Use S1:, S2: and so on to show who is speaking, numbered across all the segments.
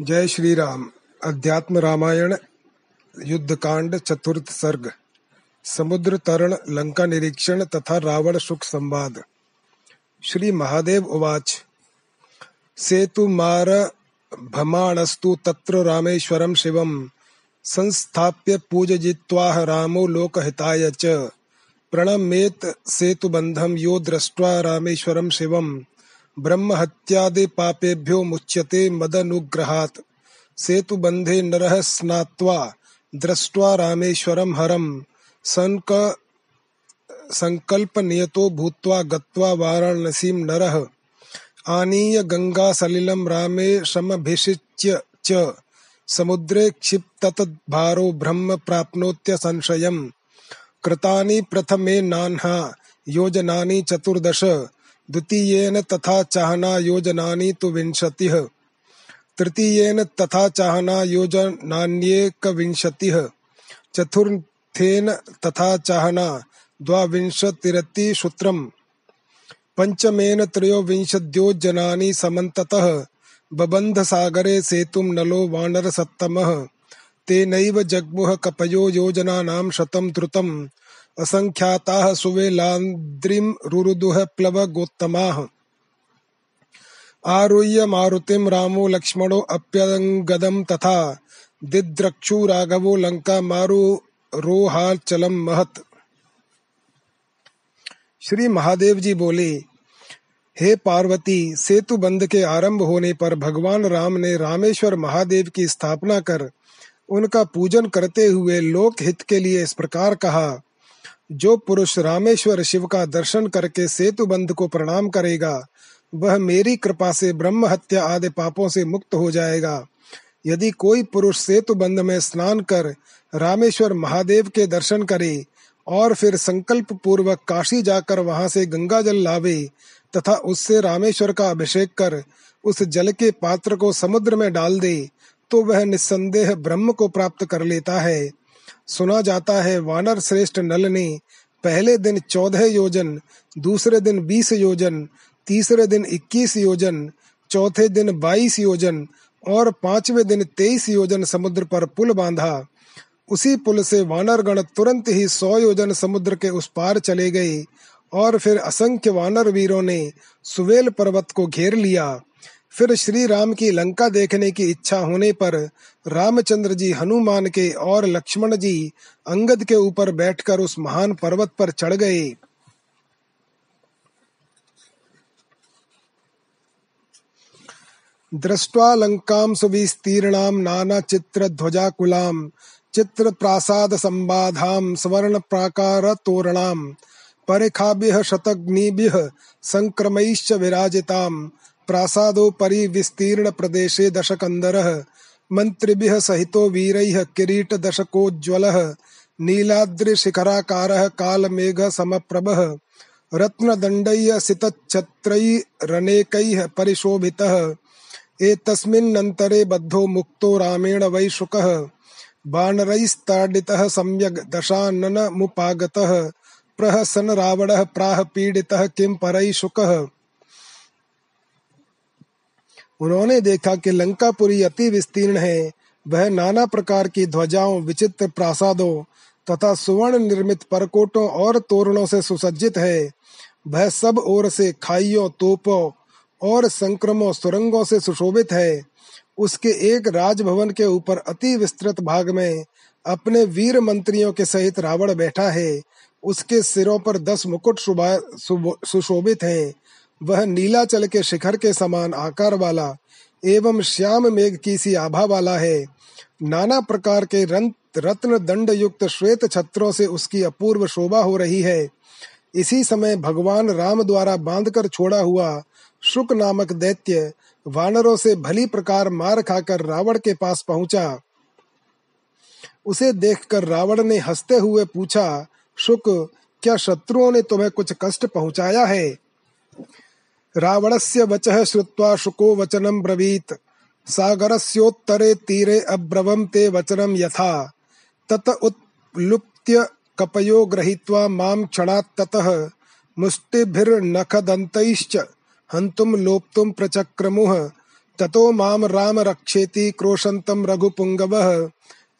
S1: जय श्री राम अध्यात्म रामायण युद्ध कांड चतुर्थ सर्ग समुद्र तरण लंका निरीक्षण तथा रावण सुख संवाद। श्री महादेव उवाच। सेतु मार भमाणस्तु तत्र रामेश्वरं शिवं। संस्थाप्य पूजयित्वा रामो लोकहिताय च। प्रणमेत सेतुबन्धं यो दृष्ट्वा रामेश्वरं शिवं ब्रह्महत्यादि पापेभ्यो मुच्यते मदनुग्रहात्। सेतुबन्धे नरः स्नात्वा दृष्ट्वा रामेश्वरं हरं। सन्क सङ्कल्पनियतो भूत्वा गत्वा वाराणसीं नरः। आनीय गङ्गासलिलं रामेशमभिषिच्य च। समुद्रे क्षिप्ततद्भारो ब्रह्म प्राप्नोत्यसंशयम् कृतानि प्रथमेनाह्ना योजनानि चतुर्दश। द्वितीयेन तथा चाहना योजनानि तु विंशतिः। तृतीयेन तथा चाहना योजनान्येकविंशतिः चतुर्थेन तथा चाहना द्वाविंशतिरतिसूत्रम्। पञ्चमेन त्रयोविंशद्योजनानि समन्ततः। बबन्धसागरे सेतुं नलो वानरसत्तमः। तेनैव जग्मुः कपयो योजनानां शतं द्रुतम्। असङ्ख्याताः सुवेलाद्रिं रुरुदुः प्लवगोत्तमाः आरुह्य मारुतिं रामो लक्ष्मणो अप्यङ्गदं तथा। दिद्रक्षु राघवो लंका मारुरोहाचलं महत। श्री महादेव जी बोले, हे पार्वती, सेतु बंध के आरंभ होने पर भगवान राम ने रामेश्वर महादेव की स्थापना कर, उनका पूजन करते हुए लोक हित के लिए इस प्रकार कहा जो पुरुष रामेश्वर शिव का दर्शन करके सेतु बंध को प्रणाम करेगा, वह मेरी कृपा से ब्रह्म हत्या आदि पापों से मुक्त हो जाएगा। यदि कोई पुरुष सेतु बंध में स्नान कर रामेश्वर महादेव के दर्शन करे और फिर संकल्प पूर्वक काशी जाकर वहाँ से गंगा जल लावे तथा उससे रामेश्वर का अभिषेक कर उस जल के पात्र को समुद्र में डाल दे तो वह निस्संदेह ब्रह्म को प्राप्त कर लेता है। सुना जाता है, वानर श्रेष्ठ नल ने, पहले दिन चौदह योजन, दूसरे दिन बीस योजन, तीसरे दिन इक्कीस योजन, चौथे दिन बाईस योजन और पाँचवें दिन तेईस योजन समुद्र पर पुल बांधा। उसी पुल से वानर गण तुरंत ही सौ योजन समुद्र के उस पार चले गए और फिर असंख्य वानर वीरों ने सुवेल पर्वत को घेर लिया। फिर श्री राम की लंका देखने की इच्छा होने पर रामचंद्र जी हनुमान के और लक्ष्मण जी अंगद के ऊपर बैठकर उस महान पर्वत पर चढ़ गए। दृष्ट्वा लंकां सुविस्तीर्णां नानाचित्रध्वजाकुलां चित्रप्रासादसम्बाधां सुवर्णप्राकारतोरणां परिखाभिः शतग्निभिः सङ्क्रमैश्च विराजिताम् प्रासादोपरि विस्तीर्ण प्रदेशे दशकन्दरः मन्त्रिभिः सहितो वीरैः किरीटदशकोज्ज्वलः, नीलाद्रिशिखराकारः कालमेघसमप्रभः, रत्नदण्डैः सितच्छत्रैरनेकैः परिशोभितः। एतस्मिन्नन्तरे बद्धो मुक्तो रामेण वै शुकः बाणरैस्ताडितः सम्यग् दशाननमुपागतः प्रहसन् रावणः प्राह पीडितः किं परैः शुकः उन्होंने देखा कि लंकापुरी अति विस्तीर्ण है। वह नाना प्रकार की ध्वजाओं, विचित्र प्रासादों तथा सुवर्ण निर्मित परकोटों और तोरणों से सुसज्जित है। वह सब ओर से खाइयों, तोपों और संक्रमों, सुरंगों से सुशोभित है। उसके एक राजभवन के ऊपर अति विस्तृत भाग में अपने वीर मंत्रियों के सहित रावण बैठा है। उसके सिरों पर दस मुकुट सुशोभित हैं। वह नीलाचल के शिखर के समान आकार वाला एवं श्याम मेघ की सी आभा वाला है। नाना प्रकार के रत्न दंड युक्त श्वेत छत्रों से उसकी अपूर्व शोभा हो रही है। इसी समय भगवान राम द्वारा बांधकर छोड़ा हुआ शुक नामक दैत्य वानरों से भली प्रकार मार खाकर रावण के पास पहुँचा। उसे देखकर रावण ने हँसते हुए पूछा, शुक, क्या शत्रुओं ने तुम्हें कुछ कष्ट पहुँचाया है? रावणस्य वचः श्रुत्वा शुको वचनं ब्रवीत्। सागरस्योत्तरे तीरे अब्रवं ते वचनं यथा। तत उत्प्लुप्त्य कपयो गृहीत्वा माँ क्षणात् ततः मुष्टिभिर्नखदन्तैश्च हन्तुं लोप्तुं प्रचक्रमुः। ततो माम राम रक्षेति क्रोशन्तं रघुपुङ्गवः।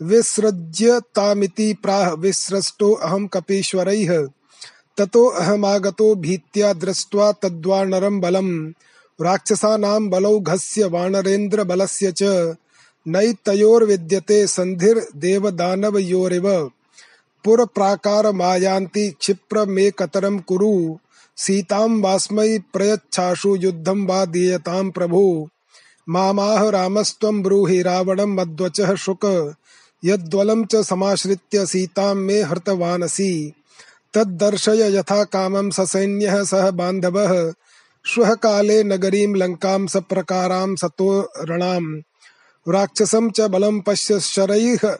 S1: विसृज्यतामिति प्राह विसृष्टो अहं कपीश्वरैः। ततो अहमागतो भीत्या दृष्ट्वा तद्वानरं बलम्। राक्षसानां बलौघस्य वानरेन्द्रबलस्य च। नैतयोर्विद्यते सन्धिर्देवदानवयोरिव। पुरप्राकारमायान्ति क्षिप्रमेकतरं कुरु। सीतां वास्मै प्रयच्छाशु युद्धं वा दीयतां प्रभो। मामाह रामस्त्वं ब्रूहि रावणं मद्वचः शुक। यद्वलं च समाश्रित्य सीतां मे हर्तवानसि। तद्दर्शय यथा कामं ससैन्यः सह बान्धवः। श्वः काले नगरीं लङ्कां सप्रकारां सतोरणाम् राक्षसं च बलं पश्य शरैः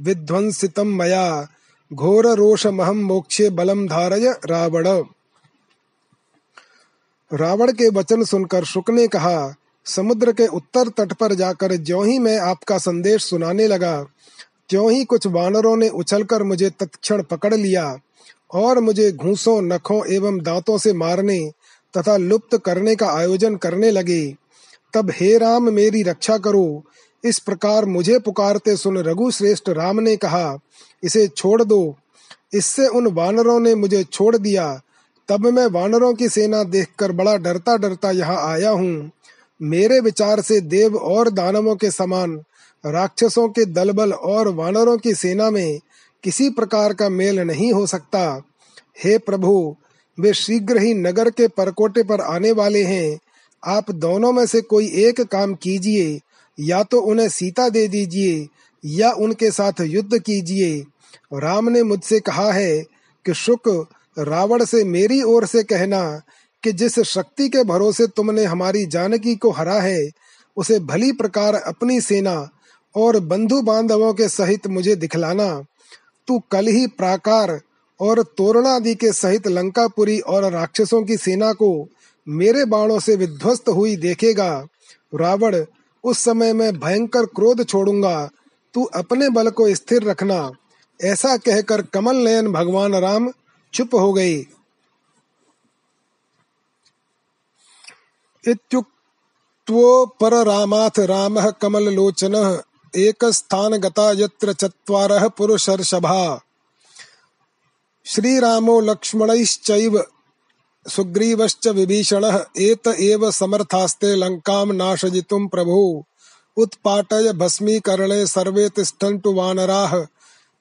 S1: विध्वंसितं मया। घोररोषमहं मोक्षे बलम धारय रावण। रावण के वचन सुनकर शुक ने कहा, समुद्र के उत्तर तट पर जाकर ज्यों ही मैं आपका संदेश सुनाने लगा, त्यों ही कुछ वानरों ने उछलकर मुझे तत्क्षण पकड़ लिया। और मुझे घूसों, नखों एवं दांतों से मारने तथा लुप्त करने का आयोजन करने लगे। तब हे राम, मेरी रक्षा करो। इस प्रकार मुझे पुकारते सुन रघु श्रेष्ठ राम ने कहा, इसे छोड़ दो। इससे उन वानरों ने मुझे छोड़ दिया। तब मैं वानरों की सेना देखकर बड़ा डरता डरता यहाँ आया हूँ। मेरे विचार से देव और दानवों के समान, राक्षसों के दलबल और वानरों की सेना में किसी प्रकार का मेल नहीं हो सकता। हे प्रभु, वे शीघ्र ही नगर के परकोटे पर आने वाले हैं। आप दोनों में से कोई एक काम कीजिए, या तो उन्हें सीता दे दीजिए, या उनके साथ युद्ध कीजिए। राम ने मुझसे कहा है कि शुक, रावण से मेरी ओर से कहना कि जिस शक्ति के भरोसे तुमने हमारी जानकी को हरा है, उसे भली प्रकार अपनी सेना और बंधु बांधवों के सहित मुझे दिखलाना। तू कल ही प्राकार और तोरणादि के सहित लंकापुरी और राक्षसों की सेना को मेरे बाणों से विध्वस्त हुई देखेगा। रावण, उस समय मैं भयंकर क्रोध छोड़ूँगा। तू अपने बल को स्थिर रखना। ऐसा कहकर कमल नयन भगवान राम चुप हो गए इत्युक्त्वोपररामाथ रामः कमललोचनः एकस्थानगता यत्र चत्वारः पुरुषर्षभा। श्रीरामो लक्ष्मणैश्चैव सुग्रीवश्च विभीषणः एत एव समर्थास्ते लङ्कां नाशयितुं प्रभो। उत्पाटय भस्मीकरणे सर्वे तिष्ठन्तु वानराः।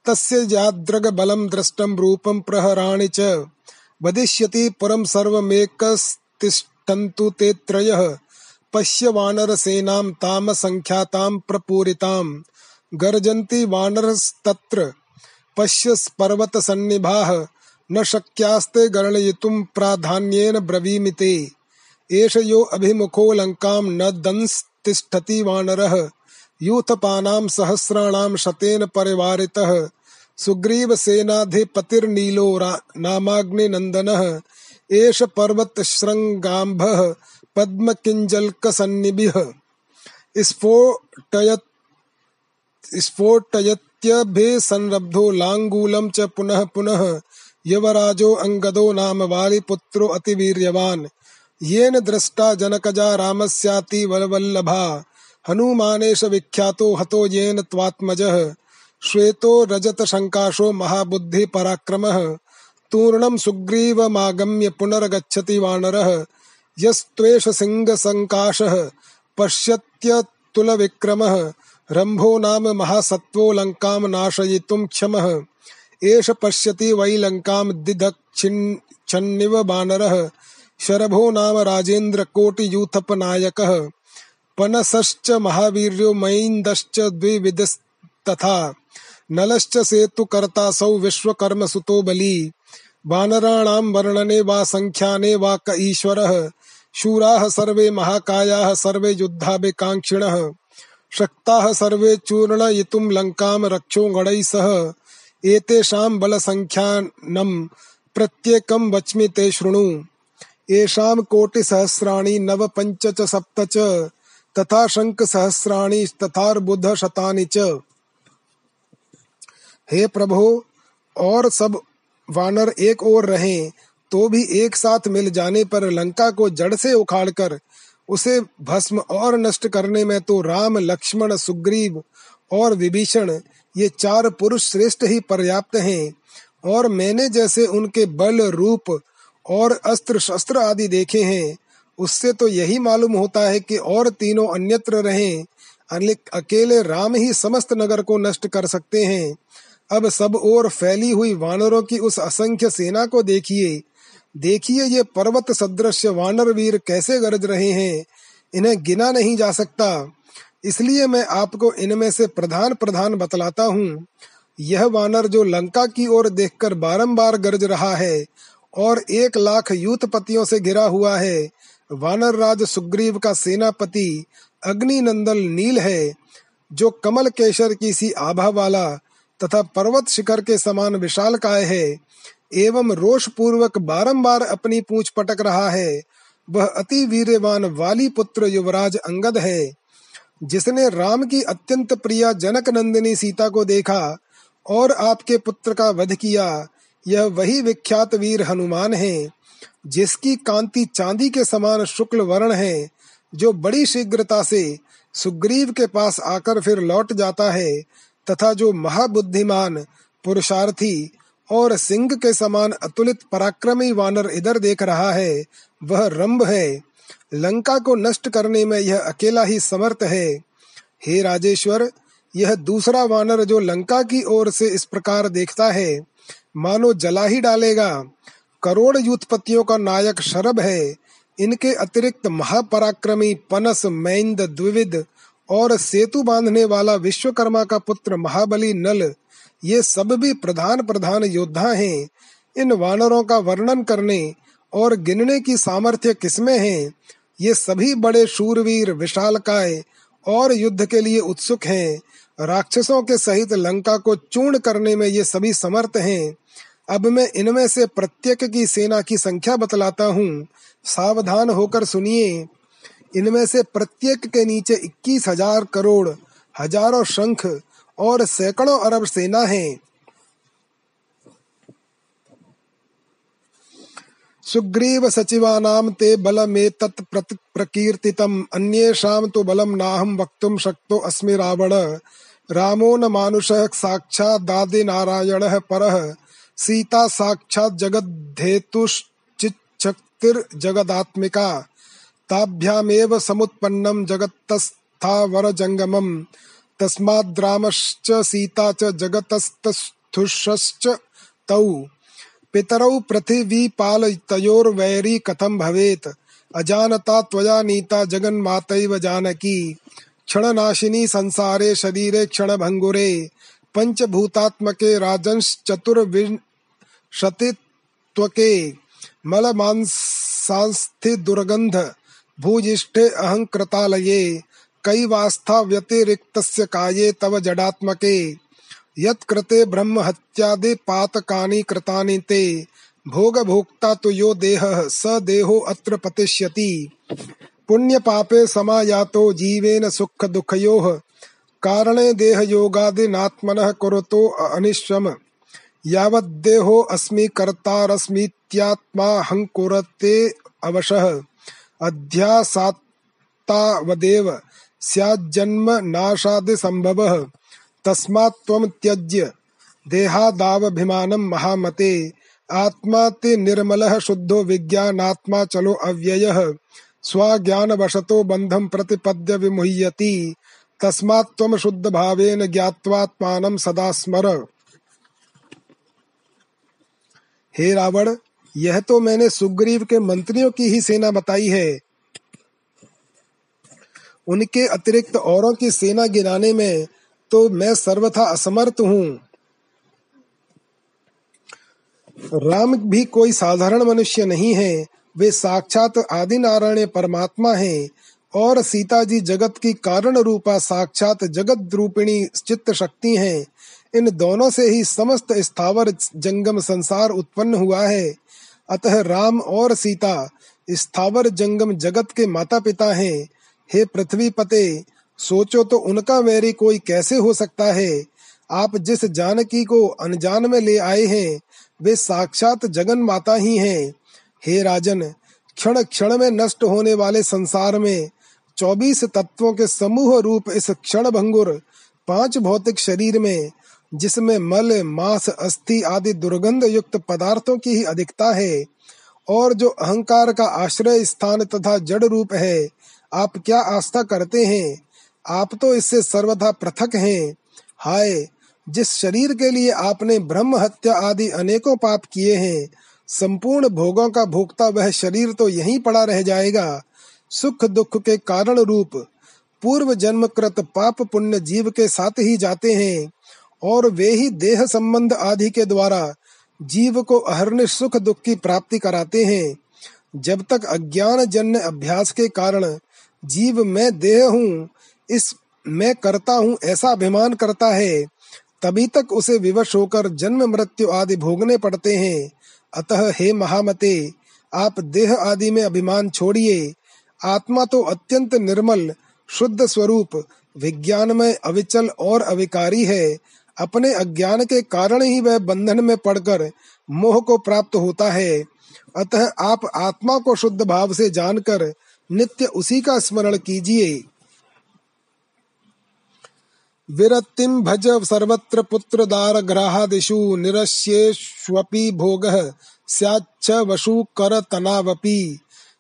S1: तस्य याद्रगबलं दृष्टं रूपं प्रहराणि च। वदिष्यति पुरं सर्वमेकस्तिष्ठन्तु ते त्रयः। पश्य वानरसेनां ताम संख्यातां प्रपूरितां। गर्जन्ति वानरस्तत्र, पश्य पर्वतसन्निभाः न शक्यास्ते गणयितुं प्राधान्येन ब्रवीमि ते एष यो अभिमुखो लङ्कां न दंस्तिष्ठति वानरः, यूथपानां सहस्राणां शतेन परिवारितः। सुग्रीवसेनाधिपतिर्नीलो नामाग्निनन्दनः, एष पर्वतशृङ्गाम्भः पद्मकिञ्जल्कसन्निभिः स्फोटयत्, स्फोटयत्यभिसंरब्धो लाङ्गूलं च पुनः पुनः युवराजो अङ्गदो नाम वालिपुत्रो अतिवीर्यवान्। येन द्रष्टा जनकजा रामस्याति वल्लभा हनुमानेश विख्यातो हतो येन त्वात्मजः। श्वेतो रजत शङ्काशो महाबुद्धि पराक्रमः तूर्णं सुग्रीवमागम्य पुनर्गच्छति वानरः। यस्त्वेष सिंहसङ्काशः पश्यत्यतुलविक्रमः रम्भो नाम महासत्त्वो लङ्कां नाशयितुं क्षमः। एष पश्यति वै लङ्कां दिदक्षिच्छन्निव वानरः शरभो नाम राजेन्द्रकोटियूथपनायकः। पनसश्च महावीर्यो मयीन्दश्च द्विविधस्तथा नलश्च सेतुकर्तासौ विश्वकर्मसुतो बली। वानराणां वर्णने वा सङ्ख्याने वा क ईश्वरः शूराः सर्वे महाकायाः सर्वे युद्धाभिकाङ्क्षिणः। शक्ताः सर्वे चूर्णयितुं लङ्कां रक्षो गणैः सह। एतेषां बलसङ्ख्यानं प्रत्येकं वच्मि ते शृणु। येषां कोटिसहस्राणि नव पञ्च च सप्त च, तथा शङ्खसहस्राणि तथार्बुधशतानि च। हे प्रभो, और सब वानर एक ओर रहें तो भी एक साथ मिल जाने पर लंका को जड़ से उखाड़कर उसे भस्म और नष्ट करने में तो राम, लक्ष्मण, सुग्रीव और विभीषण, ये चार पुरुष श्रेष्ठ ही पर्याप्त हैं। और मैंने जैसे उनके बल, रूप और अस्त्र, शस्त्र आदि देखे हैं, उससे तो यही मालूम होता है कि और तीनों अन्यत्र रहें। अकेले राम ही समस्त नगर को नष्ट कर सकते हैं। अब सब ओर फैली हुई वानरों की उस असंख्य सेना को देखिए देखिए ये पर्वत सदृश वानर वीर कैसे गरज रहे हैं। इन्हें गिना नहीं जा सकता। इसलिए मैं आपको इनमें से प्रधान प्रधान बतलाता हूँ। यह वानर जो लंका की ओर देखकर बारंबार गरज रहा है और एक लाख यूथपतियों से घिरा हुआ है। वानर राज सुग्रीव का सेनापति अग्नि नंदल नील है, जो कमल केशर की सी आभा वाला तथा पर्वत शिखर के समान विशाल काय है। एवं रोष पूर्वक बारंबार अपनी पूछ पटक रहा है। वह अति वीरवान वाली पुत्र युवराज अंगद है, जिसने राम की अत्यंत प्रिया जनक नंदिनी सीता को देखा और आपके पुत्र का वध किया। यह वही विख्यात वीर हनुमान है, जिसकी कांति चांदी के समान शुक्ल वर्ण है, जो बड़ी शीघ्रता से सुग्रीव के पास आकर फिर लौट जाता है, तथा जो महाबुद्धिमान, पुरुषार्थी और सिंह के समान अतुलित पराक्रमी वानर इधर देख रहा है, वह रंभ है। लंका को नष्ट करने में यह अकेला ही समर्थ है। हे राजेश्वर, यह दूसरा वानर जो लंका की ओर से इस प्रकार देखता है, मानो जला ही डालेगा। करोड़ युद्धपतियों का नायक शरभ है। इनके अतिरिक्त महापराक्रमी पनस, मैंद, द्विविद और सेतु बांधने वाला विश्वकर्मा का पुत्र महाबली नल ये सब भी प्रधान प्रधान योद्धा हैं। इन वानरों का वर्णन करने और गिनने की सामर्थ्य किसमें है? ये सभी बड़े शूरवीर, विशालकाय और युद्ध के लिए उत्सुक हैं। राक्षसों के सहित लंका को चूर्ण करने में ये सभी समर्थ हैं। अब मैं इनमें से प्रत्येक की सेना की संख्या बतलाता हूँ। सावधान होकर सुनिए। इनमें से प्रत्येक के नीचे इक्कीस हज़ार करोड़, हज़ारों शंख और सैकड़ों अरब सेना है। सुग्रीव सचिवानाम ते बलमेतत् प्रकीर्तितम्। अन्येषां तु बलं नाहं वक्तुं शक्तो अस्मि रावण। रामो न मानुषः दादि नारायणः परः। सीता साक्षात् जगद्धेतुश्चिच्छक्तिर्जगदात्मिका। ताभ्यामेव समुत्पन्नं जगत्तस्थावरजङ्गमम्। तस्माद्रामश्च सीता च, जगतस्तस्थुषश्च, तौ। पितरौ पृथिवीपालतयोर्वैरी कथं भवेत्? अजानता त्वया नीता जगन्मातैव जानकी। क्षणनाशिनी संसारे शरीरे क्षणभङ्गुरे। पञ्चभूतात्मके राजंश्चतुर्विंशतित्वके। मलमांसांस्थिदुर्गन्ध भूजिष्ठे अहङ्कृतालये कैवास्था व्यतिरिक्तस्य काये तव जडात्मके। यत्कृते ब्रह्म हत्यादि पातकानि कृतानि ते। भोग भोक्ता तो यो देह, स देहो अत्र पतिष्यति। पुण्य पापे समायातो जीवेन सुख दुखयोः कारणे देह योगादिनात्मनः कुरुतो अनिश्वम यावद्देहो अस्मि कर्तारस्मीत्यात्मा हङ्कुरते अवशः। अध्यासात्तावदेव। स्याज्जन्म नाशादि संभवः तस्मात् त्वं त्यज्य। देहादावभिमानं महामते। आत्मा ते निर्मलः शुद्धो विज्ञानात्मा चलो अव्ययः। स्वज्ञानवशतो बन्धं प्रतिपद्य विमुह्यति। तस्मात् त्वं शुद्ध भावेन ज्ञात्वात्मानं सदा स्मर। हे रावण, यह तो मैंने सुग्रीव के मंत्रियों की ही सेना बताई है। उनके अतिरिक्त औरों की सेना गिराने में तो मैं सर्वथा असमर्थ हूँ। राम भी कोई साधारण मनुष्य नहीं है। वे साक्षात आदि नारायण परमात्मा हैं और सीता जी जगत की कारण रूपा साक्षात जगत रूपिणी चित्त शक्ति हैं। इन दोनों से ही समस्त स्थावर जंगम संसार उत्पन्न हुआ है। अतः राम और सीता स्थावर जंगम जगत के माता पिता हैं। हे पृथ्वी पते, सोचो तो उनका वैरी कोई कैसे हो सकता है? आप जिस जानकी को अनजान में ले आए हैं, वे साक्षात जगन माता ही हैं। हे राजन क्षण क्षण में नष्ट होने वाले संसार में चौबीस तत्वों के समूह रूप इस क्षण भंगुर पाँच भौतिक शरीर में, जिसमें मल, मांस, अस्थि आदि दुर्गंध युक्त पदार्थों की ही अधिकता है, और जो अहंकार का आश्रय स्थान तथा जड़ रूप है आप क्या आस्था करते हैं? आप तो इससे सर्वथा पृथक हैं। हाय, जिस शरीर के लिए आपने ब्रह्म हत्या आदि अनेकों पाप किए हैं, संपूर्ण भोगों का भोगता वह शरीर तो यहीं पड़ा रह जाएगा। सुख दुख के कारण रूप, पूर्व जन्म कृत पाप पुण्य जीव के साथ ही जाते हैं, और वे ही देह संबंध आदि के द्वारा जीव को अहरनिश सुख दुख की प्राप्ति कराते हैं। जब तक अज्ञान जन्य अभ्यास के कारण जीव मैं देह हूँ, इस मैं करता हूँ ऐसा अभिमान करता है। तभी तक उसे विवश होकर जन्म मृत्यु आदि भोगने पड़ते हैं। अतः हे महामते, आप देह आदि में अभिमान छोड़िए। आत्मा तो अत्यंत निर्मल, शुद्ध स्वरूप विज्ञान में अविचल और अविकारी है। अपने अज्ञान के कारण ही वह बंधन में पड़कर मोह को प्राप्त होता है। अतः आप आत्मा को शुद्ध भाव से जानकर नित्य उसी का स्मरण कीजिए। विरतिम भज सर्वत्र पुत्र दार ग्राहादिषु, निरस्येष्वपि भोगः स्याच्च वशु कर तनावपि।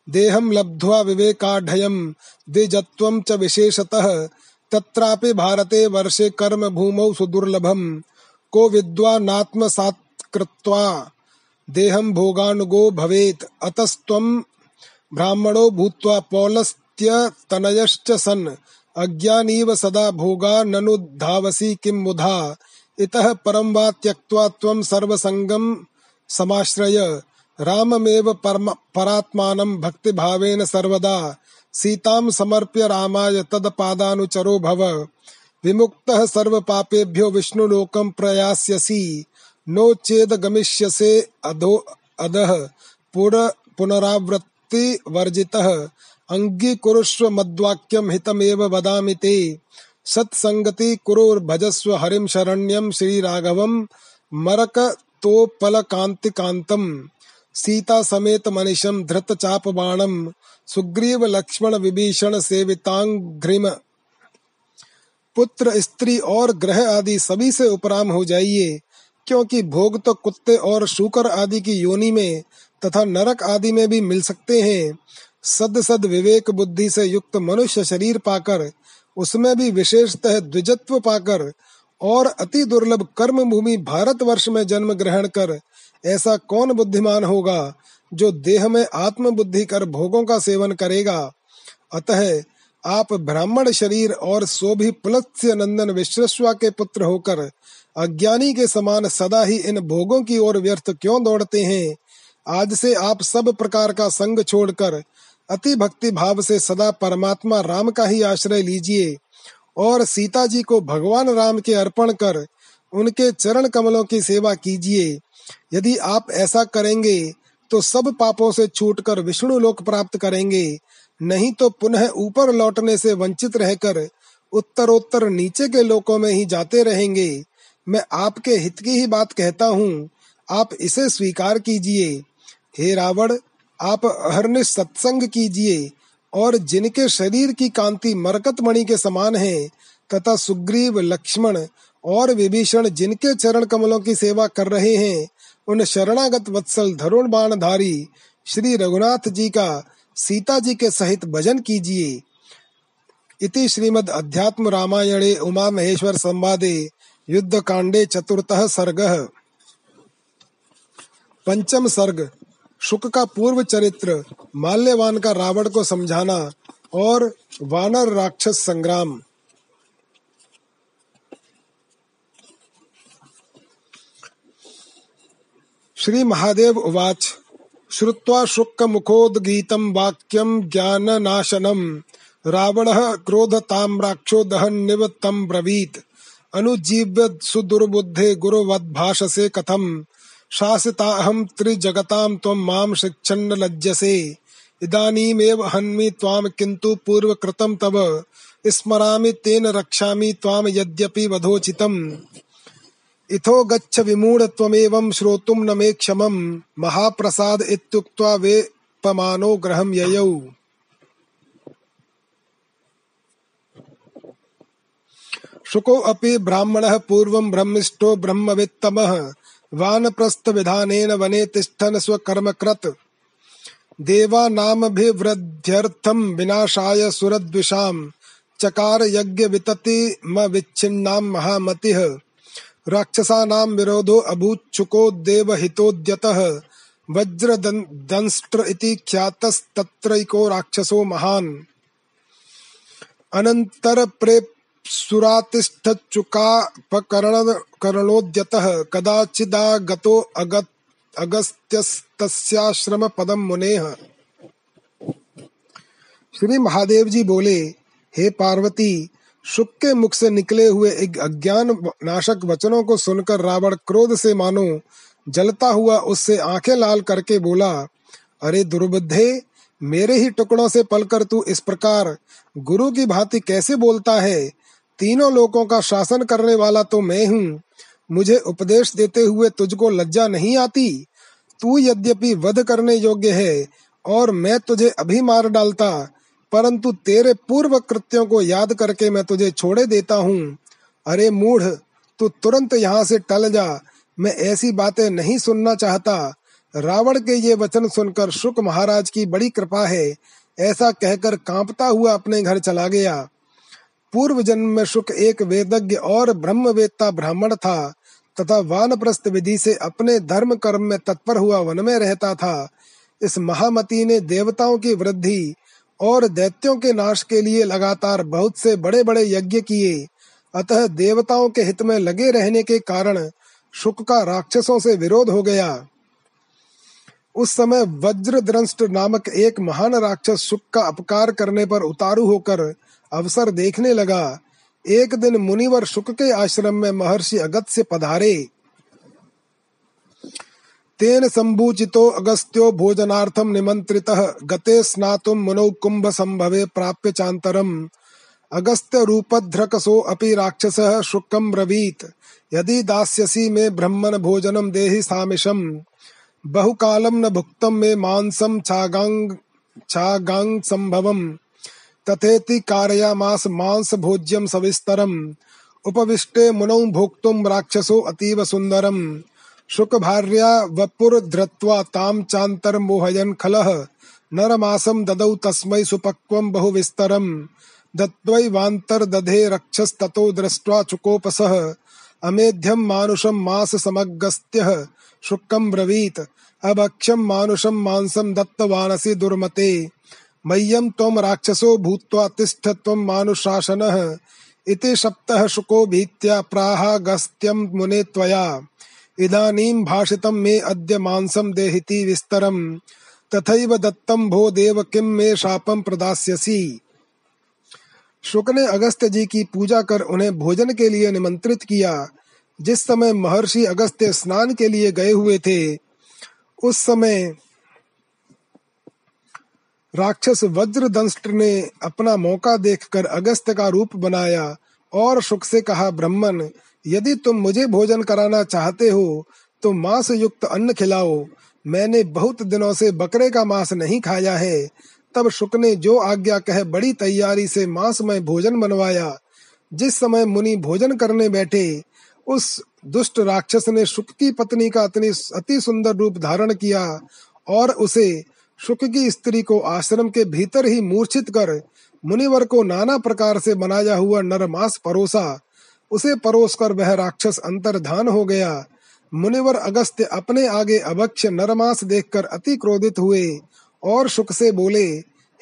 S1: देहं लब्ध्वा विवेकाढयं, द्विजत्वं च विशेषतः। तत्रापि भारते वर्षे कर्म भूमौ सुदुर्लभम। को विद्वानात्मसात्कृत्वा, देहं भोगानुगो भवेत्, अतस्त्वं ब्राह्मणो भूत्वा पौलस्त्यतनयश्च सन्। अज्ञानीव सदा भोगा ननुधावसि किं मुधा। इतः परं वा त्यक्त्वा त्वं सर्वसङ्गं समाश्रय। राममेव परात्मानं भक्तिभावेन सर्वदा। सीतां समर्प्य रामाय तदपादानुचरो भव। विमुक्तः सर्व पापेभ्यो विष्णुलोकं प्रयास्यसि। नो चेद गमिष्यसे अधो अधः पुर पुनरावृत्ति वर्जितः। अङ्गीकुरुष्व मद्वाक्यं हितमेव वदामि ते। सत्सङ्गति कुरुर्भजस्व हरिं शरण्यं श्रीराघवं मरकतोपलकान्तिकान्तम् सीता समेत मनिशम धृत चाप बाणम सुग्रीव लक्ष्मण विभीषण सेवितांग्रिम पुत्र, स्त्री और ग्रह आदि सभी से उपराम हो जाइए। क्योंकि भोग तो कुत्ते और शुकर आदि की योनि में तथा नरक आदि में भी मिल सकते हैं। सद सद विवेक बुद्धि से युक्त मनुष्य शरीर पाकर, उसमें भी विशेषतः द्विजत्व पाकर और अति दुर्लभ कर्म भूमि भारत वर्ष में जन्म ग्रहण कर, ऐसा कौन बुद्धिमान होगा जो देह में आत्म बुद्धि कर भोगों का सेवन करेगा? अतः आप ब्राह्मण शरीर और सो भी पुलत्स्य नंदन विश्वस्वा के पुत्र होकर अज्ञानी के समान सदा ही इन भोगों की ओर व्यर्थ क्यों दौड़ते हैं? आज से आप सब प्रकार का संग छोड़कर अति भक्ति भाव से सदा परमात्मा राम का ही आश्रय लीजिए और सीता जी को भगवान राम के अर्पण कर उनके चरण कमलों की सेवा कीजिए। यदि आप ऐसा करेंगे तो सब पापों से छूटकर विष्णु लोक प्राप्त करेंगे। नहीं तो पुनः ऊपर लौटने से वंचित रहकर उत्तरोत्तर नीचे के लोकों में ही जाते रहेंगे। मैं आपके हित की ही बात कहता हूँ। आप इसे स्वीकार कीजिए। हे रावण, आप हर सत्संग कीजिए और जिनके शरीर की कांति मरकत मणि के समान है, तथा सुग्रीव, लक्ष्मण और विभीषण जिनके चरण कमलों की सेवा कर रहे हैं, उन शरणागत वत्सल धरुण बाणधारी श्री रघुनाथ जी का, सीता जी के सहित भजन कीजिए। इति श्रीमद् अध्यात्म रामायणे उमा महेश्वर संवादे। युद्ध कांडे चतुर्थः सर्ग। पंचम सर्ग, शुक का पूर्व चरित्र, माल्यवान का रावण को समझाना और वानर राक्षस संग्राम। श्री महादेव उवाच, श्रुत्वा शुक्कमुखोद्गीतं वाक्यं ज्ञाननाशनं, रावणः क्रोधताम्राक्षो दहन्निवृत्तं ब्रवीत्। अनुजीव्य सुदुर्बुद्धे गुरुवद्भाषसे कथं शासिताहं त्रिजगतां त्वं माँ शिक्षन्न लज्जसे। इदानीमेव हन्मि त्वां किन्तु पूर्वकृतं तव। स्मरामि तेन रक्षामि त्वां यद्यपि वधोचितम्। इथो गच्छ विमूढत्वमेवं श्रोतुं न मे क्षमं महाप्रसाद इत्युक्त्वा वे पमानो ग्रहम ययौ। शुको अपि ब्राह्मणः पूर्वं ब्रह्मिष्ठो ब्रह्मवित्तमः। वानप्रस्थविधानेन वने तिष्ठन् स्वकर्मकृत्। देवानामभिवृद्ध्यर्थं विनाशाय सुरद्विषाम् चकार यज्ञ विततिमविच्छिन्नां महामतिः। राक्षसानां विरोधो अभूच्छुको देवहितोद्यतः। वज्रदंष्ट्र इति ख्यातस्तत्रैको राक्षसो महान्। अनन्तर प्रेप्सुरातिष्ठच्चुकापकरणोद्यतः कदाचिदागतो अगत् पदम मुनेह। श्री महादेव जी बोले, हे पार्वती शुक के मुख से निकले हुए एक अज्ञान नाशक वचनों को सुनकर रावण क्रोध से मानो, जलता हुआ उससे आँखें लाल करके बोला, अरे दुर्बुद्धे, मेरे ही टुकड़ों से पलकर तू इस प्रकार गुरु की भांति कैसे बोलता है? तीनों लोगों का शासन करने वाला तो मैं हूँ। मुझे उपदेश देते हुए तुझको लज्जा नहीं आती? तू यद्यपि वध करने योग्य है, और मैं तुझे अभी मार डालता, परंतु तेरे पूर्व कृत्यों को याद करके मैं तुझे छोड़े देता हूँ। अरे मूढ़, तू तुरंत यहाँ से टल जा, मैं ऐसी बातें नहीं सुनना चाहता। रावण के ये वचन सुनकर शुक महाराज की बड़ी कृपा है, ऐसा कहकर कांपता हुआ अपने घर चला गया। पूर्व जन्म में शुक एक वेदज्ञ और ब्रह्मवेत्ता ब्राह्मण था, तथा वानप्रस्थ विधि से अपने धर्म कर्म में तत्पर हुआ वन में रहता था। इस महामती ने देवताओं की वृद्धि और दैत्यों के नाश के लिए लगातार बहुत से बड़े बड़े यज्ञ किए। अतः देवताओं के हित में लगे रहने के कारण शुक का राक्षसों से विरोध हो गया। उस समय वज्रद्रंष्ट नामक एक महान राक्षस शुक का अपकार करने पर उतारू होकर अवसर देखने लगा। एक दिन मुनिवर शुक के आश्रम में महर्षि अगत से पधारे। तेन संभूचितो अगस्त्यो भोजनार्थम निमंत्रितः गते स्नातुम मुनौ कुंभ संभवे प्राप्य चांतरम अगस्त्य रूपध्रकसो अपि राक्षसः शुकम ब्रवीत। यदि दास्यसि मे ब्रह्मन भोजनम देहि सामिशम बहुकालम न भुक्तम मे मांसम छागांग छागांग संभवम। तथेति कारयामास मांस भोज्यम सविस्तरम। उपविष्टे मुनौ भोक्तुम राक्षसो अतीव सुंदरम शुक भार्या वपुर धृत्वा ताम चांतर मोहयन खलः। नरमासम ददौ तस्मै सुपक्वम बहुविस्तरम। दत्वै वांतर दधे रक्षस ततो दृष्ट्वा चुकोपसः। अमेध्यम मानुषम मास समगस्त्यः शुक्कम ब्रवीत। अभक्ष्यम मानुषम मांसम दत्तवानसि दुर्मते। मह्यम त्वम राक्षसो भूत्वा तिष्ठ त्वम मानुशासनः। इति शप्तः शुको भीत्या प्राहागस्त्यम मुने त्वया। इदानीं भाषितं मे अद्य मांसम देहिति विस्तरम तथैव दत्तम भो देव किम मे शापम प्रदास्यसि। शुक ने अगस्त्य जी की पूजा कर उन्हें भोजन के लिए निमंत्रित किया। जिस समय महर्षि अगस्त्य स्नान के लिए गए हुए थे, उस समय राक्षस वज्रदंष्ट ने अपना मौका देखकर अगस्त का रूप बनाया और शुक से कहा, ब्रह्मन, यदि तुम मुझे भोजन कराना चाहते हो तो मांस युक्त अन्न खिलाओ। मैंने बहुत दिनों से बकरे का मांस नहीं खाया है। तब शुक ने जो आज्ञा कह बड़ी तैयारी से मांस में भोजन बनवाया। जिस समय मुनि भोजन करने बैठे, उस दुष्ट राक्षस ने शुक की पत्नी का अति सुंदर रूप धारण किया और उसे शुक की स्त्री को आश्रम के भीतर ही मूर्छित कर मुनिवर को नाना प्रकार से बनाया हुआ नरमास परोसा। उसे परोस कर वह राक्षस अंतर्धान हो गया। मुनिवर अगस्त्य अपने आगे अभक्ष नरमास देखकर अति क्रोधित हुए और शुक से बोले,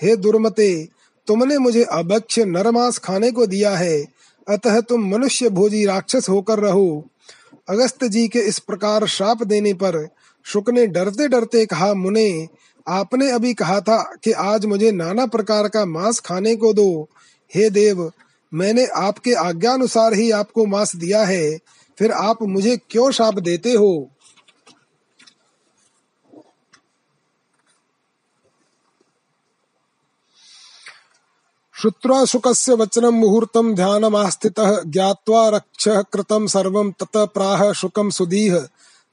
S1: हे दुर्मते, तुमने मुझे अभक्ष नरमास खाने को दिया है, अतः तुम मनुष्य भोजी राक्षस होकर रहो। अगस्त जी के इस प्रकार श्राप देने पर शुक ने डरते डरते कहा, मुने आपने अभी कहा था कि आज मुझे नाना प्रकार का मांस खाने को दो। हे देव, मैंने आपके आज्ञानुसार ही आपको मांस दिया है, फिर आप मुझे क्यों शाप देते हो? श्रुत्वा शुकस्य वचनं मुहूर्तं ध्यानमास्थितः ज्ञात्वा रक्षः कृतं सर्वं ततः प्राह शुकं सुदीह।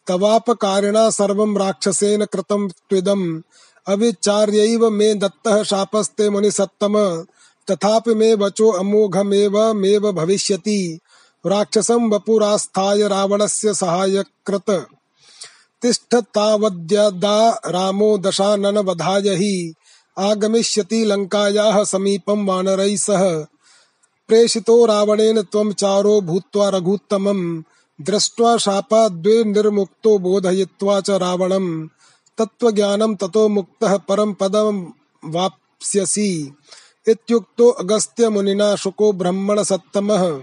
S1: तवापकारिणा सर्वं राक्षसेन कृतं त्विदम्। अविचार्यैव मे दत्तः शापस्ते मुनिसत्तम। तथापि मे वचो अमोघमेव, मेव भविष्यति। राक्षसं वपुरास्थाय रावणस्य सहायकृत। तिष्ठतावद्यदा रामो दशाननवधाय हि आगमिष्यति लङ्कायाः समीपं वानरैः सह। प्रेषितो रावणेन त्वं चारो भूत्वा रघुत्तमम्। दृष्ट्वा शापाद्विर्निर्मुक्तो बोधयित्वा च रावणम्। तत्त्वज्ञानं ततो मुक्तः परं पदं वाप्स्यसि। इत्युक्तो अगस्त्यमुनिना शुको ब्रह्मणसत्तमः।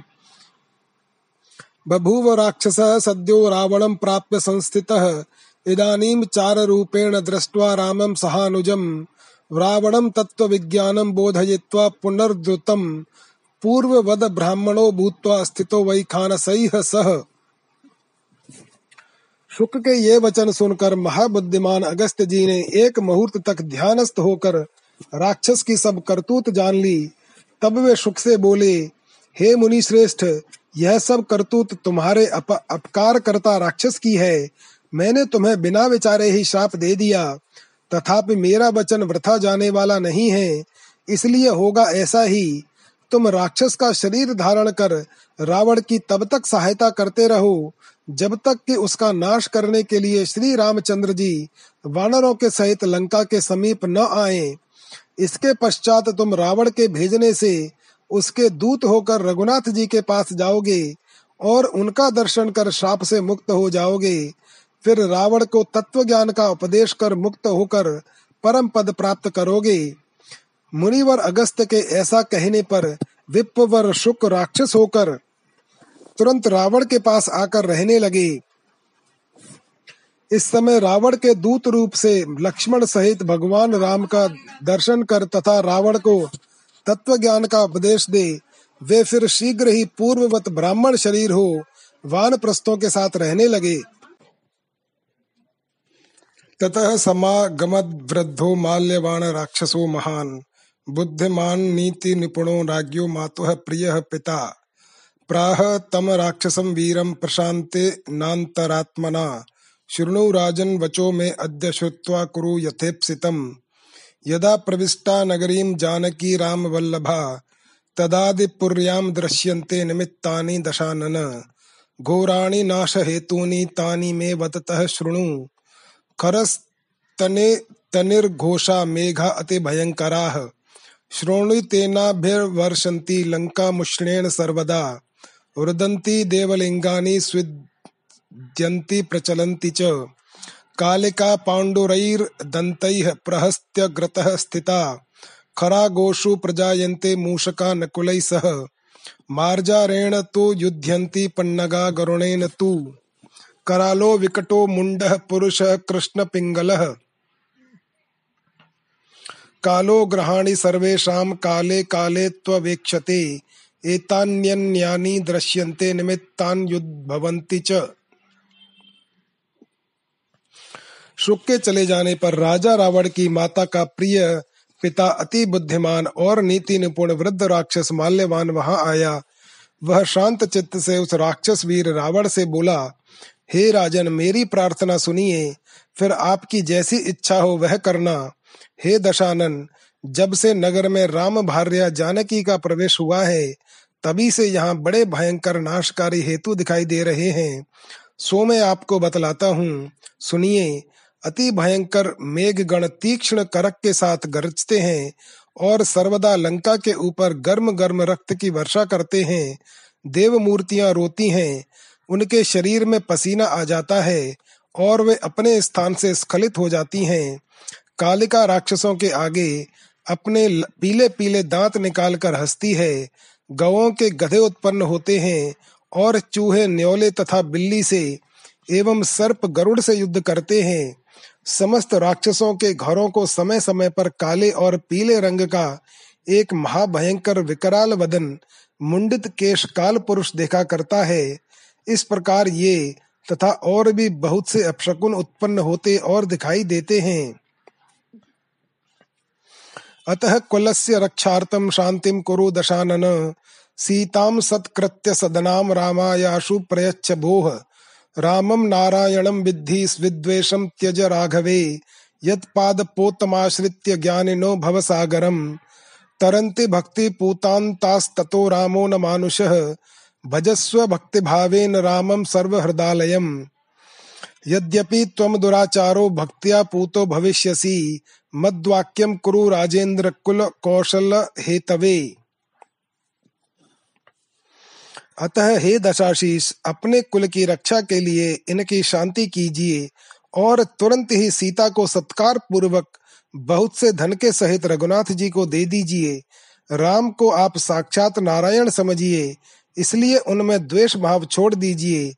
S1: बभूव राक्षसः सद्यो रावणं प्राप्य संस्थितः। इदानीं चाररूपेण दृष्ट्वा रामं सहानुजम्। रावणं तत्त्वविज्ञानं बोधयित्वा पुनर्द्रुतं पूर्ववद ब्राह्मणो भूत्वा स्थितो वैखानसैः सह। शुक के ये वचन सुनकर महाबुद्धिमान अगस्त जी ने एक मुहूर्त तक ध्यानस्थ होकर राक्षस की सब करतूत जान ली। तब वे शुक से बोले हे मुनि श्रेष्ठ यह सब करतूत तुम्हारे अप, अपकार करता राक्षस की है। मैंने तुम्हें बिना विचारे ही शाप दे दिया। तथापि मेरा वचन वृथा जाने वाला नहीं है इसलिए होगा ऐसा ही। तुम राक्षस का शरीर धारण कर रावण की तब तक सहायता करते रहो। जब तक कि उसका नाश करने के लिए श्री रामचंद्र जी वानरों के सहित लंका के समीप न आए, इसके पश्चात तुम रावण के भेजने से उसके दूत होकर रघुनाथ जी के पास जाओगे और उनका दर्शन कर श्राप से मुक्त हो जाओगे। फिर रावण को तत्व ज्ञान का उपदेश कर मुक्त होकर परम पद प्राप्त करोगे। मुनिवर अगस्त के ऐसा कहने पर विप्वर शुक राक्षस होकर तुरंत रावण के पास आकर रहने लगे। इस समय रावण के दूत रूप से लक्ष्मण सहित भगवान राम का दर्शन कर तथा रावण को तत्व ज्ञान का उपदेश दे, वे फिर शीघ्र ही पूर्ववत ब्राह्मण शरीर हो वान प्रस्तों के साथ रहने लगे। ततः समागमद वृद्धो माल्यवान राक्षसो महान, बुद्धिमान नीति निपुणो राज्यो मातुः प्रिय पिता। प्राह तम राक्षसं वीरं प्रशान्ते नान्तरात्मना। शृणु राजन् वचो मे अद्य श्रुत्वा कुरु यथेप्सितम्। यदा प्रविष्टा नगरीं जानकी रामवल्लभा, तदादिपुर्यां दृश्यन्ते निमित्तानि दशानन। घोराणि नाशहेतूनि तानि मे वततः शृणु। खरस्तने तनिर्घोषा मेघा अति अतिभयङ्कराः। श्रोणितेनाभिर्वर्षन्ति लङ्कामुष्णेन सर्वदा। रुदन्ति देवलिङ्गानि स्विद्यन्ति प्रचलन्ति च। कालिका पाण्डुरैर्दन्तैः प्रहस्त्यग्रतः स्थिता। खरागोषु प्रजायन्ते मूषका नकुलैः सह। मार्जारेण तु युध्यन्ति पन्नगा गरुणेन तु। करालो विकटो मुण्डः पुरुषः कृष्णपिङ्गलः। कालो ग्रहाणि सर्वेषां काले काले त्ववेक्षते। एतान्यन्यानि दृश्यन्ते निमित्तान्युद्भवन्ति च। शुक के चले जाने पर राजा रावण की माता का प्रिय पिता अति बुद्धिमान और नीति निपुण वृद्ध राक्षस माल्यवान वहाँ आया। वह शांत चित्त से उस राक्षस वीर रावण से बोला, हे राजन, मेरी प्रार्थना सुनिए, फिर आपकी जैसी इच्छा हो वह करना। हे दशानन जब से नगर में राम भार्या जानकी का प्रवेश हुआ है, तभी से यहाँ बड़े भयंकर नाशकारी हेतु दिखाई दे रहे हैं। सो मैं आपको बतलाता हूँ। सुनिए, अति भयंकर मेघ गण तीक्ष्ण करक के साथ गरजते हैं और सर्वदा लंका के ऊपर गर्म गर्म रक्त की वर्षा करते हैं। देव मूर्तियाँ रोती हैं, उनके शरीर में पसीना आ जाता है और वे अपने स्थान से स्खलित हो जाती हैं। कालिका राक्षसों के आगे अपने पीले पीले दांत निकालकर हंसती है, गवों के गधे उत्पन्न होते हैं और चूहे न्योले तथा बिल्ली से एवं सर्प गरुड़ से युद्ध करते हैं। समस्त राक्षसों के घरों को समय समय पर काले और पीले रंग का एक महाभयंकर विकराल वदन मुंडित केश काल पुरुष देखा करता है। इस प्रकार ये तथा और भी बहुत से अपशकुन उत्पन्न होते और दिखाई देते हैं। अतः कुलस्य रक्षार्थं शान्तिं कुरु दशानन। सीतां सत्कृत्य सदनां रामायाशु प्रयच्छ भोः। रामं नारायणं विद्धि स्विद्वेषं त्यज राघवे। यत्पादपोतमाश्रित्य ज्ञानिनो भवसागरम्। तरन्ति भक्तिपूतान्तास्ततो रामो न मानुषः। भजस्व भक्तिभावेन रामं सर्वहृदालयम्। यद्यपि त्वं दुराचारो भक्त्या पूतो भविष्यसि, मद्वाक्यं कुरु राजेन्द्र कुल कौशल हेतवे। अतः हे दशाशीष, अपने कुल की रक्षा के लिए इनकी शांति कीजिए, और तुरंत ही सीता को सत्कार पूर्वक बहुत से धन के सहित रघुनाथ जी को दे दीजिए। राम को आप साक्षात नारायण समझिए, इसलिए उनमें द्वेष भाव छोड़ दीजिए।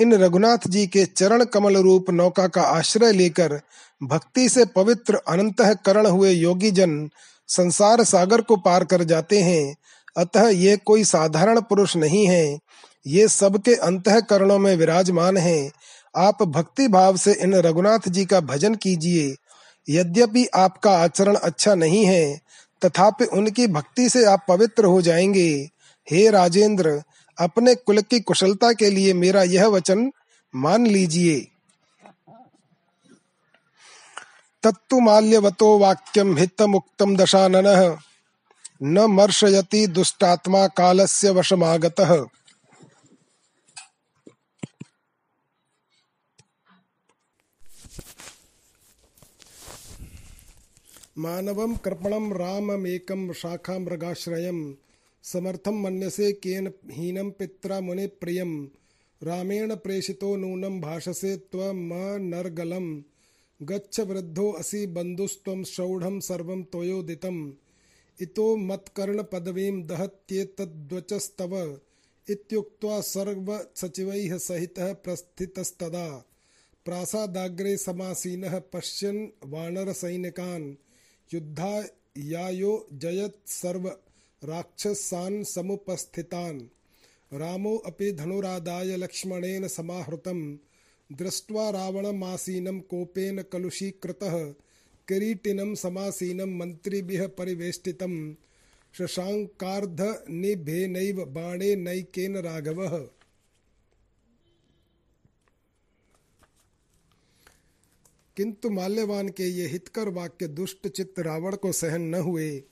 S1: इन रघुनाथ जी के चरण कमल रूप नौका का आश्रय लेकर भक्ति से पवित्र अनंत करण हुए योगी जन संसार सागर को पार कर जाते हैं। अतः ये कोई साधारण पुरुष नहीं है। ये सबके अंतकरणों में विराजमान हैं। आप भक्ति भाव से इन रघुनाथ जी का भजन कीजिए। यद्यपि आपका आचरण अच्छा नहीं है, तथापि उनकी भक्ति से आप पवित्र हो जाएँगे। हे राजेंद्र अपने कुल की कुशलता के लिए मेरा यह वचन मान लीजिए। तत्तु माल्यवतो वाक्यम हित मुक्तम दशानन। न मर्शयति दुष्टात्मा कालस्य वशमागतः। मानवं कृपणं राममेकं शाखामृगाश्रयं समर्थं मन्यसे केन हीनं पित्रा मुनिप्रियं रामेण प्रेषितो नूनं भाषसे त्वमनर्गलं गच्छ वृद्धो असि बन्धुस्त्वं शौढं सर्वं त्वयोदितम्। इतो मत्कर्णपदवीं दहत्येतद्वचस्तव। इत्युक्त्वा सर्वसचिवैः सहितः प्रस्थितस्तदा। प्रासादाग्रे समासीनः पश्यन् वानरसैनिकान्। युद्धायायो जयत् सर्व राक्षसान् समुपस्थितान्। रामो अपि धनुरादाय लक्ष्मणेन समाहृतं दृष्ट्वा रावणमासीनं कोपेन कलुषीकृतः। किरीटिनं समासीनं मन्त्रिभिः परिवेष्टितं शशाङ्कार्धनिभेनैव बाणेनैकेन राघवः। किंतु माल्यवान के ये हितकर वाक्य दुष्ट चित्त रावण को सहन न हुए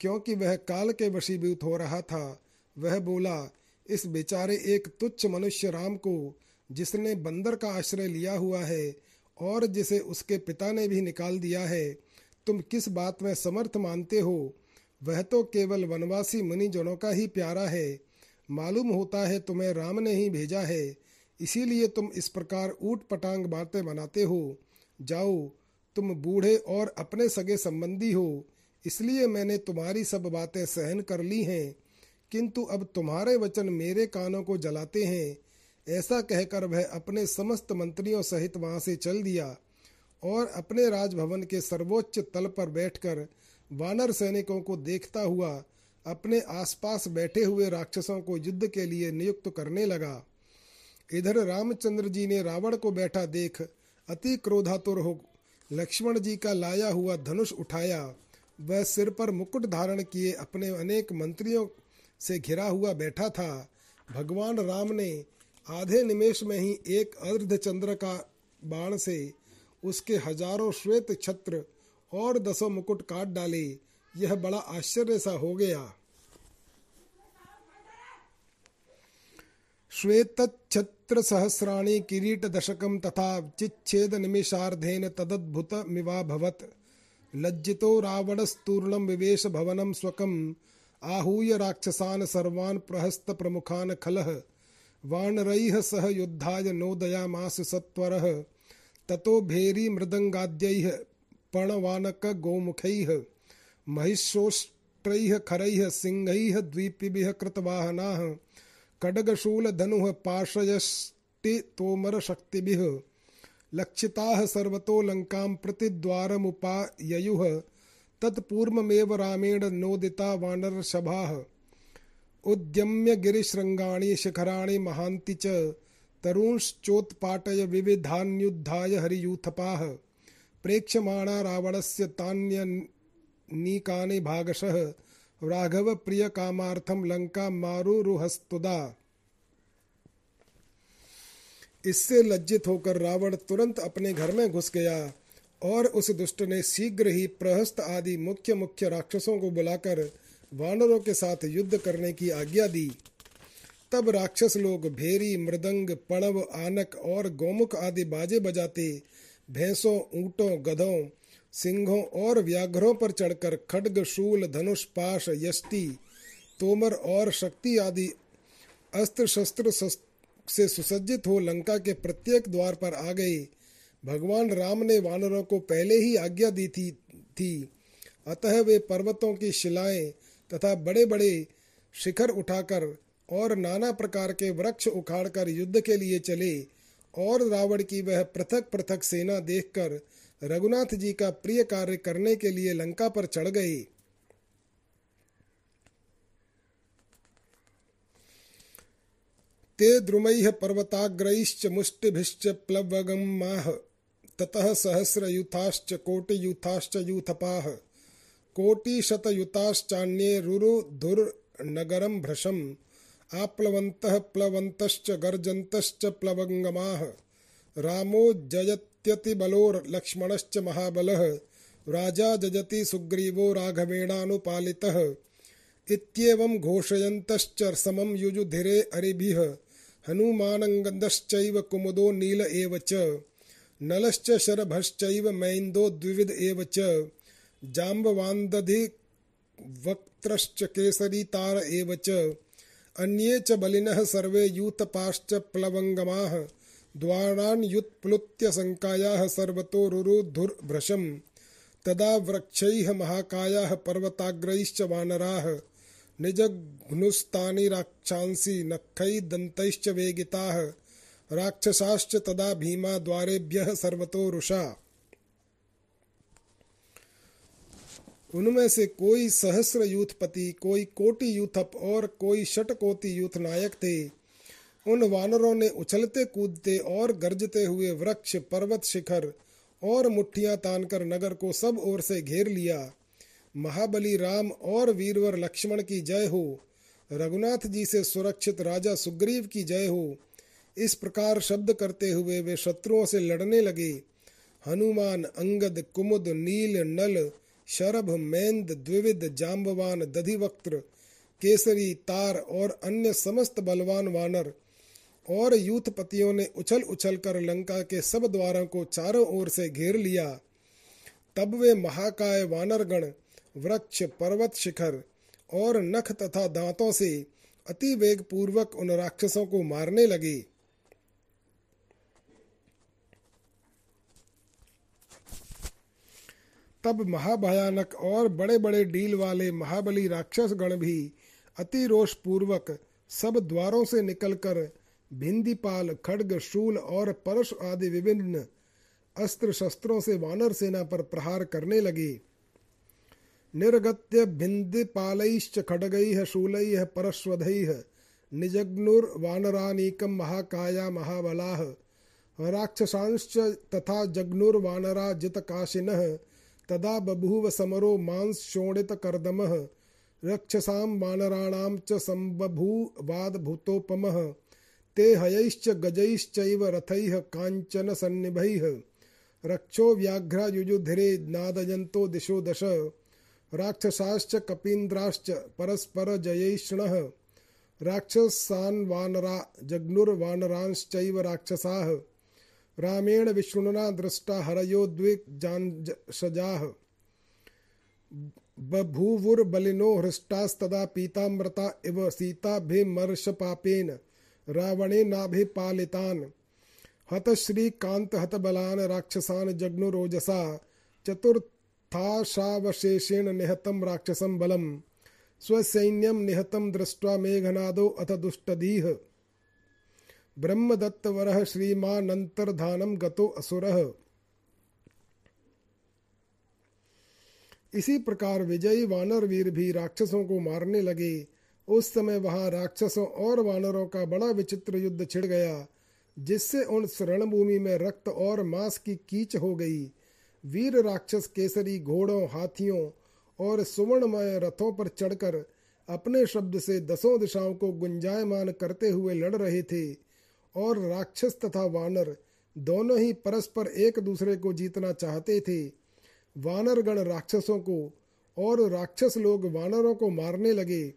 S1: क्योंकि वह काल के वशीभूत हो रहा था, वह बोला, इस बेचारे एक तुच्छ मनुष्य राम को, जिसने बंदर का आश्रय लिया हुआ है और जिसे उसके पिता ने भी निकाल दिया है, तुम किस बात में समर्थ मानते हो? वह तो केवल वनवासी मुनिजनों का ही प्यारा है। मालूम होता है तुम्हें राम ने ही भेजा है। इसीलिए तुम इस प्रकार ऊट पटांग बातें बनाते हो। जाओ, तुम बूढ़े और अपने सगे संबंधी हो। इसलिए मैंने तुम्हारी सब बातें सहन कर ली हैं, किंतु अब तुम्हारे वचन मेरे कानों को जलाते हैं। ऐसा कहकर वह अपने समस्त मंत्रियों सहित वहाँ से चल दिया और अपने राजभवन के सर्वोच्च तल पर बैठकर वानर सैनिकों को देखता हुआ अपने आसपास बैठे हुए राक्षसों को युद्ध के लिए नियुक्त करने लगा। इधर रामचंद्र जी ने रावण को बैठा देख अति क्रोधातुर हो लक्ष्मण जी का लाया हुआ धनुष उठाया। वह सिर पर मुकुट धारण किए अपने अनेक मंत्रियों से घिरा हुआ बैठा था। भगवान राम ने आधे निमेश में ही एक अर्ध चंद्र का बाण से उसके हज़ारों श्वेत छत्र और दसों मुकुट काट डाले। यह बड़ा आश्चर्य सा हो गया। श्वेत छत्र सहस्राणी किरीट दशकम तथा चिच्छेद चिच्छेदनिमिषार्धेन तदद्भुतमिवाभवत्। लज्जितो रावणस्तूर्णं विवेश भवनं स्वकम्। आहूय राक्षसान् सर्वान् प्रहस्तप्रमुखान् खलः। वानरैः सह युद्धाय नोदयामास सत्वरः। ततो भेरी मृदङ्गाद्यैः पणवानकगोमुखैः महिषोष्ट्रैः खरैः, सिंहैः द्वीपिभिः कृतवाहनाः। खड्गशूल धनु पाशयष्टि तोमर शक्तिभिः लक्षिताः सर्वतो लङ्कां प्रतिद्वारमुपाययुः तत्पूर्वमेव रामेण नोदिता वानरसभाः। उद्यम्य गिरिशृङ्गाणि शिखराणि महान्ति च, तरूंश्चोत्पाटय विविधान्युद्धाय हरियूथपाः। प्रेक्ष्यमाणा रावणस्य तान्यनीकानि भागशः राघव प्रिय कामार्थम लंका मारुरुहस्तुदा। इससे लज्जित होकर रावण तुरंत अपने घर में घुस गया और उस दुष्ट ने शीघ्र ही प्रहस्त आदि मुख्य मुख्य राक्षसों को बुलाकर वानरों के साथ युद्ध करने की आज्ञा दी। तब राक्षस लोग भेरी, मृदंग, पणव, आनक और गोमुख आदि बाजे बजाते भैंसों, ऊंटों, गधों, सिंहों और व्याघ्रों पर चढ़कर खड्ग, शूल, धनुष, पाश, यष्टि, तोमर और शक्ति आदि अस्त्र शस्त्र से सुसज्जित हो लंका के प्रत्येक द्वार पर आ गए भगवान राम ने वानरों को पहले ही आज्ञा दी थी, थी। अतः वे पर्वतों की शिलाएँ तथा बड़े बड़े शिखर उठाकर और नाना प्रकार के वृक्ष उखाड़कर युद्ध के लिए चले और रावण की वह पृथक पृथक सेना देखकर रघुनाथ जी का प्रिय कार्य करने के लिए लंका पर चढ़ गए। ते द्रुमैः पर्वताग्रैश्च मुष्टिभिश्च प्लवगमाः ततः सहस्रयूथाश्च कोटियूथाश्च यूथपाः। कोटिशतयुताश्चान्ये रुरुधुर्नगरं भृशम्। आप्लवन्तः प्लवन्तश्च गर्जन्तश्च प्लवङ्गमाः। रामो जयत्यतिबलो लक्ष्मणश्च महाबलः। राजा जजति सुग्रीवो राघवेणानुपालितः। इत्येवं घोषयन्तश्च समं युजुधिरे अरिभिः। हनुमानङ्गदश्चैव कुमुदो नील एव च, नलश्च शरभश्चैव मैन्दो द्विविध एव च, जाम्बवान्दधिवक्त्रश्च केसरीतार एव च, अन्ये च बलिनः सर्वे यूतपाश्च प्लवङ्गमाः द्वारान् संकायाः सर्वतो रुरुधुर्भृशम् तदा वृक्षैः महाकायाः पर्वताग्रैश्च वानराः। निजघ्नुस्तानि राक्षांसि नखै दन्तैश्च वेगिताः। राक्षसाश्च तदा भीमा द्वारेभ्यः सर्वतो रुषा। उनमें से कोई सहस्र यूथपति कोई कोटि यूथप और कोई षटकोटि यूथ नायक थे। उन वानरों ने उछलते कूदते और गरजते हुए वृक्ष, पर्वत, शिखर और मुठ्ठियाँ तानकर नगर को सब ओर से घेर लिया। महाबली राम और वीरवर लक्ष्मण की जय हो। रघुनाथ जी से सुरक्षित राजा सुग्रीव की जय हो। इस प्रकार शब्द करते हुए वे शत्रुओं से लड़ने लगे। हनुमान, अंगद, कुमुद, नील, नल, शरभ, मैंद, द्विविद जाम्बवान दधिवक्त्र, केसरी, तार और अन्य समस्त बलवान वानर और यूथपतियों ने उछल उछल कर लंका के सब द्वारों को चारों ओर से घेर लिया। तब वे महाकाय वानरगण वृक्ष, पर्वत शिखर और नख तथा दांतों से अति वेग पूर्वक उन राक्षसों को मारने लगे। तब महाभयानक और बड़े बड़े डील वाले महाबली राक्षस गण भी अति रोष पूर्वक सब द्वारों से निकलकर भिंदीपाल, खड्ग, शूल और परश आदि विभिन्न अस्त्र शस्त्रों से वानर सेना पर प्रहार करने लगे। निर्गत्य भिन्दिपालैश्च खड्गैः शूलैः परश्वधैः निजग्नुर्वानरानीकं महाकाया महाबलाः राक्षसांश्च तथा जग्नुर्वानरा जितकाशिनः तदा बभूव समरो मांसशोणितकर्दमः रक्षसां वानराणां च सम्बभूवाद्भूतोपमः ते हयैश्च गजैश्चैव रथैः काञ्चनसन्निभैः रक्षो व्याघ्रा युयुधिरे नादयन्तो दिशो दश राक्षसाश्च कपीन्द्राश्च परस्पर जयैष्णः राक्षसान् वानरा जग्नुर्वानरांश्चैव राक्षसाः। रामेण विष्णुना दृष्टा हरयो द्विजांसजाः बभूवुर्बलिनो हृष्टास्तदा पीतामृता इव सीताभिमर्शपापेन रावणेनाभिपालितान्। हतश्रीकान्तहतबलान् राक्षसान् जग्नुरोजसा। चतुर्थ थाशावशेषेण निहतं राक्षसं बलं स्वसैन्यं निहतं दृष्ट्वा मेघनादो अथ दुष्टदीः ब्रह्मदत्तवरः श्रीमानन्तर्धानं गतो असुरः। इसी प्रकार विजयी वानर वीर भी राक्षसों को मारने लगे। उस समय वहाँ राक्षसों और वानरों का बड़ा विचित्र युद्ध छिड़ गया, जिससे उन रणभूमि में रक्त और मांस की कीच हो गई। वीर राक्षस केसरी घोड़ों, हाथियों और सुवर्णमय रथों पर चढ़कर अपने शब्द से दसों दिशाओं को गुंजायमान करते हुए लड़ रहे थे और राक्षस तथा वानर दोनों ही परस्पर एक दूसरे को जीतना चाहते थे। वानरगण राक्षसों को और राक्षस लोग वानरों को मारने लगे।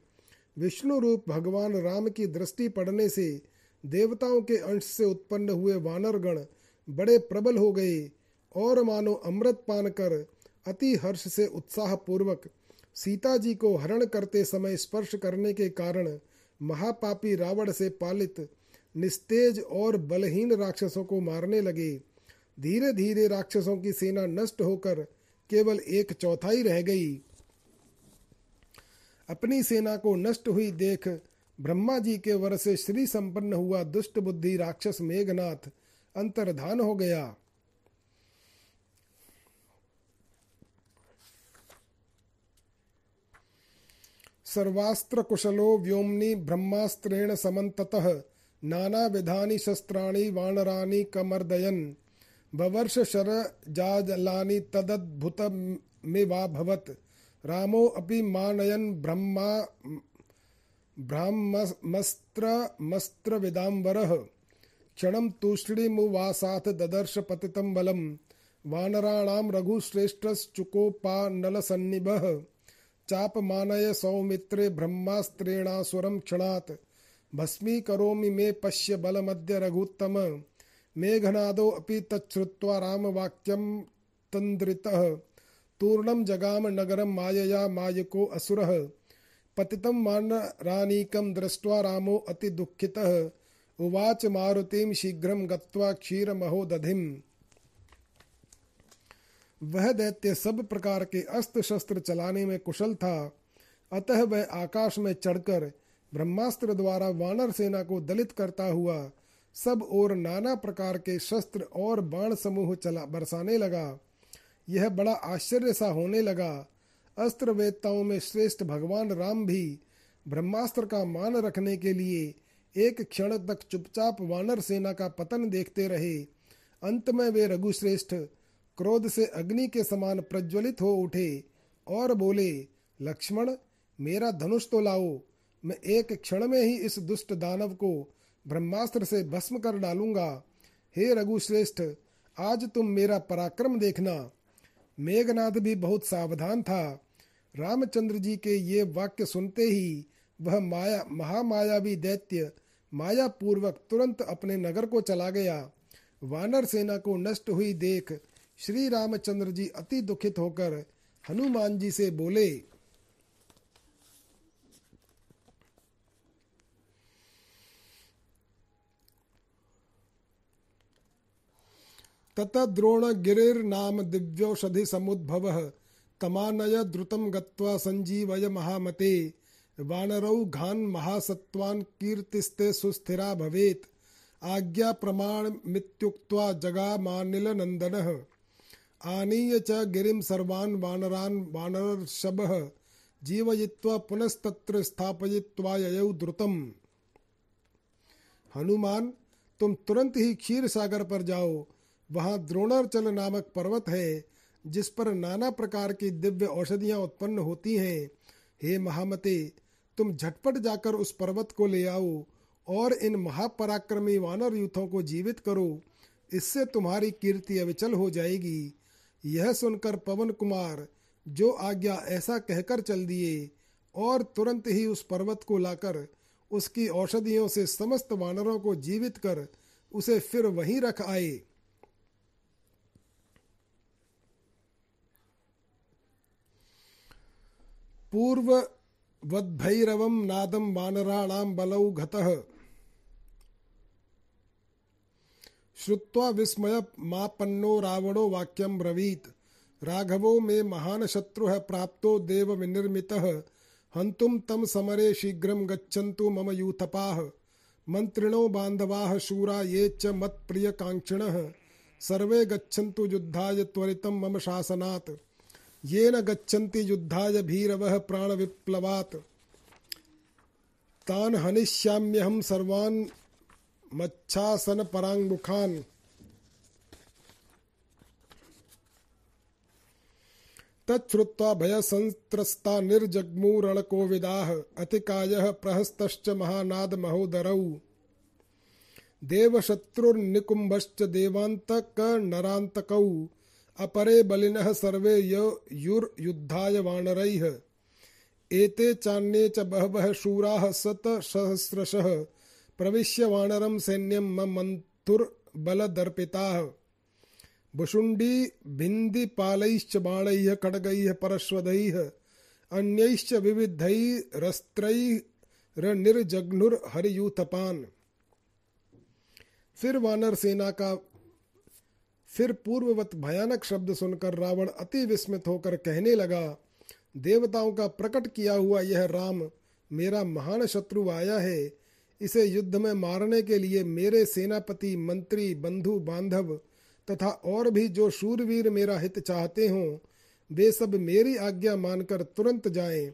S1: विष्णु रूप भगवान राम की दृष्टि पड़ने से देवताओं के अंश से उत्पन्न हुए वानर गण बड़े प्रबल हो गए। और मानो अमृत पान कर अति हर्ष से उत्साह पूर्वक सीता जी को हरण करते समय स्पर्श करने के कारण महापापी रावण से पालित निस्तेज और बलहीन राक्षसों को मारने लगे। धीरे धीरे राक्षसों की सेना नष्ट होकर केवल एक चौथाई रह गई। अपनी सेना को नष्ट हुई देख ब्रह्मा जी के वर से श्री संपन्न हुआ दुष्ट बुद्धि राक्षस मेघनाथ अंतर्धान हो गया। सर्वास्त्र कुशलो व्योमनी ब्रह्मास्त्रेण समन्ततः नाना विधानी शस्त्राणि वानराणि कमर्दयन। बवर्ष शर जाजलानि तदद्भुत भवत रामो अपि मानयन ब्रह्मा ब्राह्मस्त्रमस्त्रविदाम्बरः क्षणं तूष्णीमुवासाथ ददर्श पतितं बलं वानराणां रघुश्रेष्ठश्चुकोपानलसन्निभः। चापमानय सौमित्रे ब्रह्मास्त्रेणासुरं क्षणात्। भस्मीकरोमि मे पश्य बलमद्य रघुत्तम। मेघनादो अपि तच्छ्रुत्वा रामवाक्यं तन्द्रितः। तूर्णं जगाम नगरं मायया मायको असुरः। पतितं मानरानीकं दृष्ट्वा रामो अति दुःखितः उवाच मारुतिं शीघ्रं गत्वा क्षीरमहोदधिम् वह दैत्य सब प्रकार के अस्त्र शस्त्र चलाने में कुशल था। अतः वह आकाश में चढ़कर ब्रह्मास्त्र द्वारा वानर सेना को दलित करता हुआ सब और नाना प्रकार के शस्त्र और बाण समूह चला, बरसाने लगा। यह बड़ा आश्चर्य सा होने लगा। अस्त्र वेदताओं में श्रेष्ठ भगवान राम भी ब्रह्मास्त्र का मान रखने के लिए एक क्षण तक चुपचाप वानर सेना का पतन देखते रहे। अंत में वे रघुश्रेष्ठ क्रोध से अग्नि के समान प्रज्वलित हो उठे और बोले, लक्ष्मण, मेरा धनुष तो लाओ। मैं एक क्षण में ही इस दुष्ट दानव को ब्रह्मास्त्र से भस्म कर डालूँगा। हे रघुश्रेष्ठ, आज तुम मेरा पराक्रम देखना। मेघनाथ भी बहुत सावधान था। रामचंद्र जी के ये वाक्य सुनते ही वह माया, महामायावी दैत्य माया पूर्वक तुरंत अपने नगर को चला गया। वानर सेना को नष्ट हुई देख श्री रामचंद्र जी अति दुखित होकर हनुमान जी से बोले, तत द्रोणगिरिर्नाम दिव्यौषधि समुद्भव, तमानय द्रुतम गत्वा संजीवय महामते, वानरौ घान महासत्वान कीर्तिस्ते सुस्थिरा भवेत आज्ञा प्रमाण मित्युक्त्वा जगामानिल नंदन आनीय च गिरिम सर्वान् वानरान् वानरर्षभः जीवयित्वा पुनस्तत्र स्थापयित्वा ययौ द्रुतम। हनुमान, तुम तुरंत ही क्षीर सागर पर जाओ। वहाँ द्रोणाचल नामक पर्वत है, जिस पर नाना प्रकार की दिव्य औषधियाँ उत्पन्न होती हैं। हे महामते, तुम झटपट जाकर उस पर्वत को ले आओ और इन महापराक्रमी वानर यूथों को जीवित करो। इससे तुम्हारी कीर्ति अविचल हो जाएगी। यह सुनकर पवन कुमार, जो आज्ञा ऐसा कहकर चल दिए, और तुरंत ही उस पर्वत को लाकर उसकी औषधियों से समस्त वानरों को जीवित कर उसे फिर वहीं रख आए। पूर्व पूर्ववद्भैरवं नादं वानराणां बलौ गतः श्रुत्वा विस्मयमापन्नो रावणो वाक्यम ब्रवीत। राघवो मे महान् शत्रुः प्राप्तो देवविनिर्मितः हन्तुं तम समरे शीघ्र गच्छन्तु मम यूथपाः। मंत्रिणो बान्धवाः शूरा ये च मत्प्रियकाङ्क्षिणः। सर्वे गच्छन्तु युद्धाय त्वरितं मम शासनात्। ये न गच्छन्ति युद्धाय भीरवः प्राणविप्लवात्। तान् हनिष्याम्यहं सर्वान् मच्छासनपराङ्मुखान् तच्छ्रुत्वा भयसंत्रस्ता निर्जग्मूरणकोविदाः अतिकायः प्रहस्तश्च महानादमहोदरौ। देवशत्रुर्निकुम्भश्च देवान्तकनरान्तकौ अपरे बलिनः सर्वे युर्युद्धाय वानरैः। एते चान्ये च बहवः शूराः शतसहस्रशः। प्रविश्य वानरं सैन्यं मन्थुर्बलदर्पिताः भुषुण्डी भिन्दिपालैश्च बाणैः, खड्गैः, परश्वदैः, अन्यैश्च विविधैरस्त्रैरनिर्जघ्नुर्हरियूथपान् फिर वानर सेना का फिर पूर्ववत भयानक शब्द सुनकर रावण अति विस्मित होकर कहने लगा, देवताओं का प्रकट किया हुआ यह राम मेरा महान शत्रु आया है। इसे युद्ध में मारने के लिए मेरे सेनापति, मंत्री, बंधु, बांधव तथा और भी जो शूरवीर मेरा हित चाहते हों, वे सब मेरी आज्ञा मानकर तुरंत जाएँ।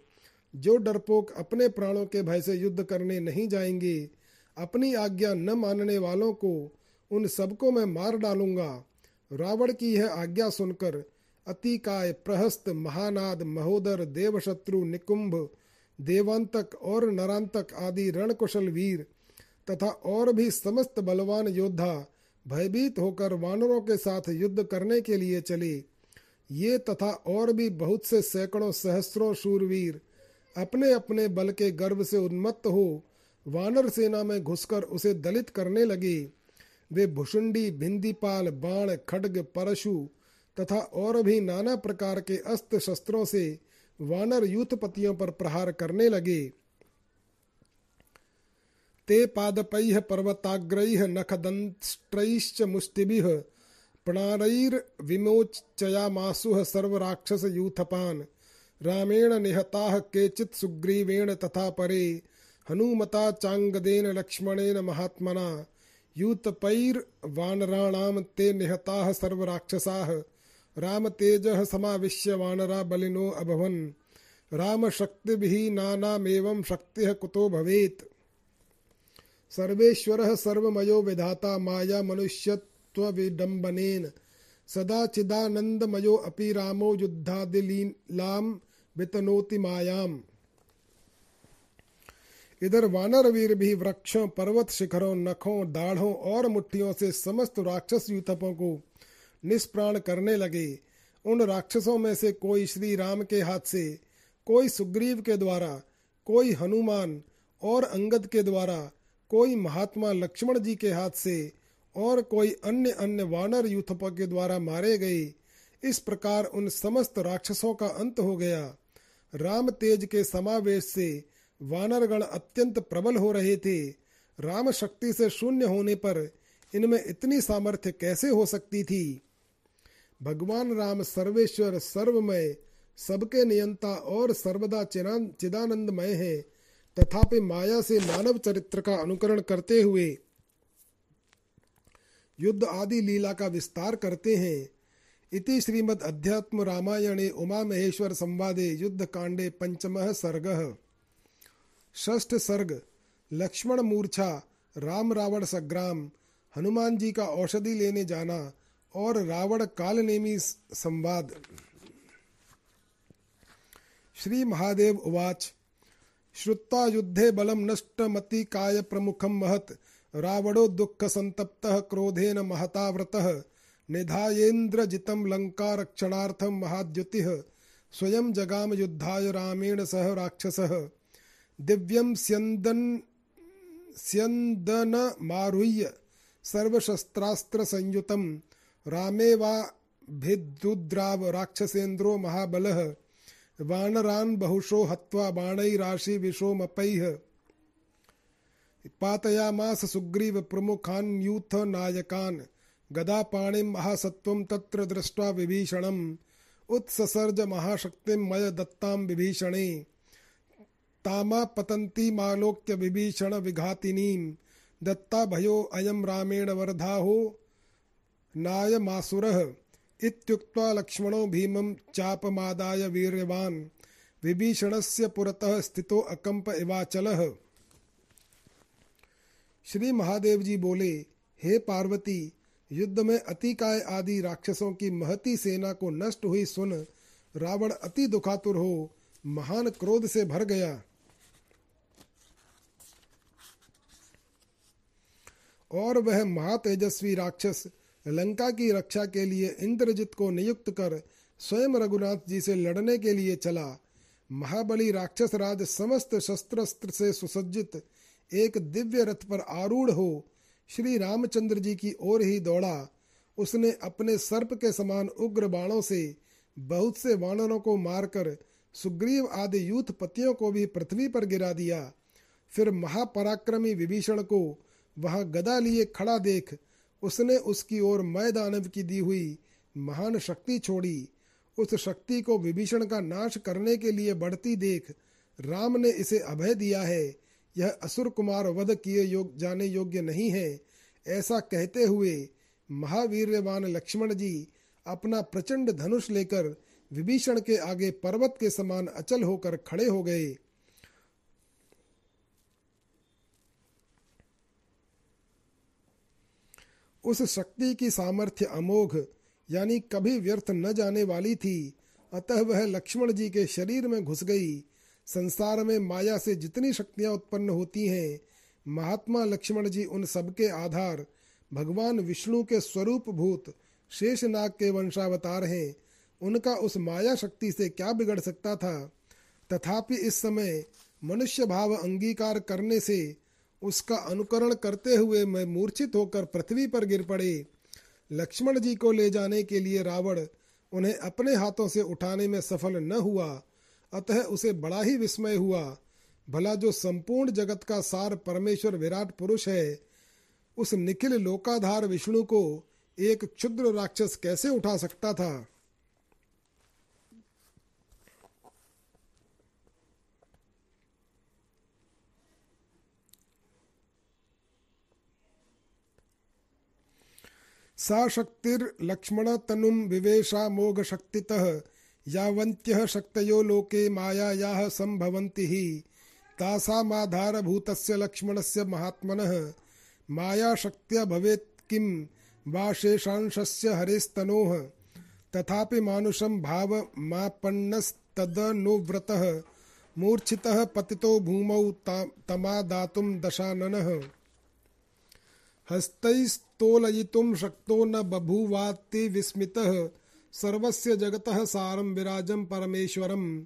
S1: जो डरपोक अपने प्राणों के भय से युद्ध करने नहीं जाएँगे, अपनी आज्ञा न मानने वालों को उन सबको मैं मार डालूँगा। रावण की यह आज्ञा सुनकर अतिकाय प्रहस्त महानाद महोदर देवशत्रु निकुंभ देवांतक और नरांतक आदि रणकुशल वीर तथा और भी समस्त बलवान योद्धा भयभीत होकर वानरों के साथ युद्ध करने के लिए चले। ये तथा और भी बहुत से सैकड़ों सहस्रों शूरवीर अपने अपने बल के गर्व से उन्मत्त हो वानर सेना में घुसकर उसे दलित करने लगे। वे भुषुंडी भिंदीपाल, बाण, खड्ग, परशु तथा और भी नाना प्रकार के अस्त्र शस्त्रों से वानर यूथपतियों पर प्रहार करने लगे। ते पादपैः पर्वताग्रैः नखदंष्ट्रैश्च मुष्टिभिः प्रणारैर्विमोचयामासुः सर्वराक्षसयूथपान् रामेण निहताः केचित् सुग्रीवेण तथा परे। हनुमता चाङ्गदेन लक्ष्मणेन महात्मना। यूतपैर्वानराणां ते निहताः सर्वराक्षसाः। रामतेजः समाविश्य वानरा बलिनो अभवन्। रामशक्तिभिः नानामेवं शक्तिः कुतो भवेत्। सर्वेश्वरः सर्वमयो विधाता माया मनुष्यत्व मनुष्यत्वविडम्बनेन। सदा चिदानन्दमयो अपि रामो युद्धादिलीलां वितनोति मायाम्। इधर वानर वीर भी वृक्षों पर्वत शिखरों नखों, दाढ़ों और मुट्ठियों से समस्त राक्षस यूथपों को निष्प्राण करने लगे। उन राक्षसों में से कोई श्री राम के हाथ से, कोई सुग्रीव के द्वारा, कोई हनुमान और अंगद के द्वारा, कोई महात्मा लक्ष्मण जी के हाथ से और कोई अन्य अन्य वानर यूथपों के द्वारा मारे गए। इस प्रकार उन समस्त राक्षसों का अंत हो गया। राम तेज के समावेश से वानरगण अत्यंत प्रबल हो रहे थे। राम शक्ति से शून्य होने पर इनमें इतनी सामर्थ्य कैसे हो सकती थी? भगवान राम सर्वेश्वर सर्वमय, सबके नियंता और सर्वदा चिदानंदमय है। तथापि माया से मानव चरित्र का अनुकरण करते हुए युद्ध आदि लीला का विस्तार करते हैं। इति श्रीमद् अध्यात्म रामायणे उमा महेश्वर संवादे युद्ध कांडे पंचम सर्ग। षष्ठ सर्ग, लक्ष्मण मूर्छा, राम रावण संग्राम, हनुमान जी का औषधि लेने जाना और रावण कालनेमी संवाद। श्री महादेव उवाच। श्रुत्वा युद्धे बलम नष्टमति काय प्रमुखम महत। रावणो दुख संतप्त क्रोधेन निधायेन्द्र जितम लंका रक्षणार्थम महाद्युति। स्वयं जगाम युद्धाय रामेण सह राक्षसः। दिव्यं स्यन्दन् स्यन्दनमारुह्य सर्वशस्त्रास्त्रसंयुतं रामे राक्षसेन्द्रो महाबलः, वानरान् बहुशो हत्वा बाणैराशिविशोमपैः पातयामास सुग्रीव प्रमुखान् यूथ नायकान् गदापाणिं महासत्त्वं तत्र दृष्ट्वा विभीषणम्, उत्ससर्ज महाशक्तिं मय दत्तां विभीषणे। तामा पतंती मालोक्य विभीषण विघातिनीम, दत्ता भयो अयम रामेण वर्धाहो नाय मासुरः इत्युक्त्वा लक्ष्मणो भीमं चापमादाय वीर्यवान्। विभीषणस्य पुरतः स्थितो अकंप इवाचलः। श्री महादेव जी बोले, हे पार्वती युद्ध में अतिकाय आदि राक्षसों की महती सेना को नष्ट हुई सुन, रावण अति दुखातुर हो, महान क्रोध से भर गया। और वह महातेजस्वी राक्षस लंका की रक्षा के लिए इंद्रजित को नियुक्त कर स्वयं रघुनाथ जी से लड़ने के लिए चला। महाबली राक्षस राज समस्त शस्त्र से सुसज्जित एक दिव्य रथ पर आरूढ़ हो श्री रामचंद्र जी की ओर ही दौड़ा। उसने अपने सर्प के समान उग्र बाणों से बहुत से वानरों को मारकर सुग्रीव आदि यूथ पतियों को भी पृथ्वी पर गिरा दिया। फिर महापराक्रमी विभीषण को वहाँ गदा लिए खड़ा देख उसने उसकी ओर मैदानव की दी हुई महान शक्ति छोड़ी। उस शक्ति को विभीषण का नाश करने के लिए बढ़ती देख राम ने इसे अभय दिया है। यह असुर कुमार वध किए योग जाने योग्य नहीं है। ऐसा कहते हुए महावीरवान लक्ष्मण जी अपना प्रचंड धनुष लेकर विभीषण के आगे पर्वत के समान अचल होकर खड़े हो गए। उस शक्ति की सामर्थ्य अमोघ, यानी कभी व्यर्थ न जाने वाली थी। अतः वह लक्ष्मण जी के शरीर में घुस गई। संसार में माया से जितनी शक्तियाँ उत्पन्न होती हैं, महात्मा लक्ष्मण जी उन सबके आधार, भगवान विष्णु के स्वरूप भूत शेष नाग के वंशावतार हैं। उनका उस माया शक्ति से क्या बिगड़ सकता था? तथापि इस समय मनुष्य भाव अंगीकार करने से उसका अनुकरण करते हुए मैं मूर्छित होकर पृथ्वी पर गिर पड़े। लक्ष्मण जी को ले जाने के लिए रावण उन्हें अपने हाथों से उठाने में सफल न हुआ, अतः उसे बड़ा ही विस्मय हुआ। भला जो संपूर्ण जगत का सार परमेश्वर विराट पुरुष है, उस निखिल लोकाधार विष्णु को एक क्षुद्र राक्षस कैसे उठा सकता था? सा शक्तिर्लक्ष्मण तनुम विवेशा मोघ शक्तितः यावन्त्यः शक्तयो लोके मायायाः सम्भवन्ति। हि तासामाधारभूतस्य लक्ष्मणस्य महात्मनः, मायाशक्त्या भवेत् किं वा शेषांशस्य हरेस्तनोः। तथापि मानुषं भावमापन्नस्तदनुव्रतः मूर्छितः पतितो भूमौ तमादातुं दशाननः। हस्तैस्तोलयितुं शक्तो न बभूवाति विस्मितः, सर्वस्य जगतः सारं विराजं परमेश्वरम्।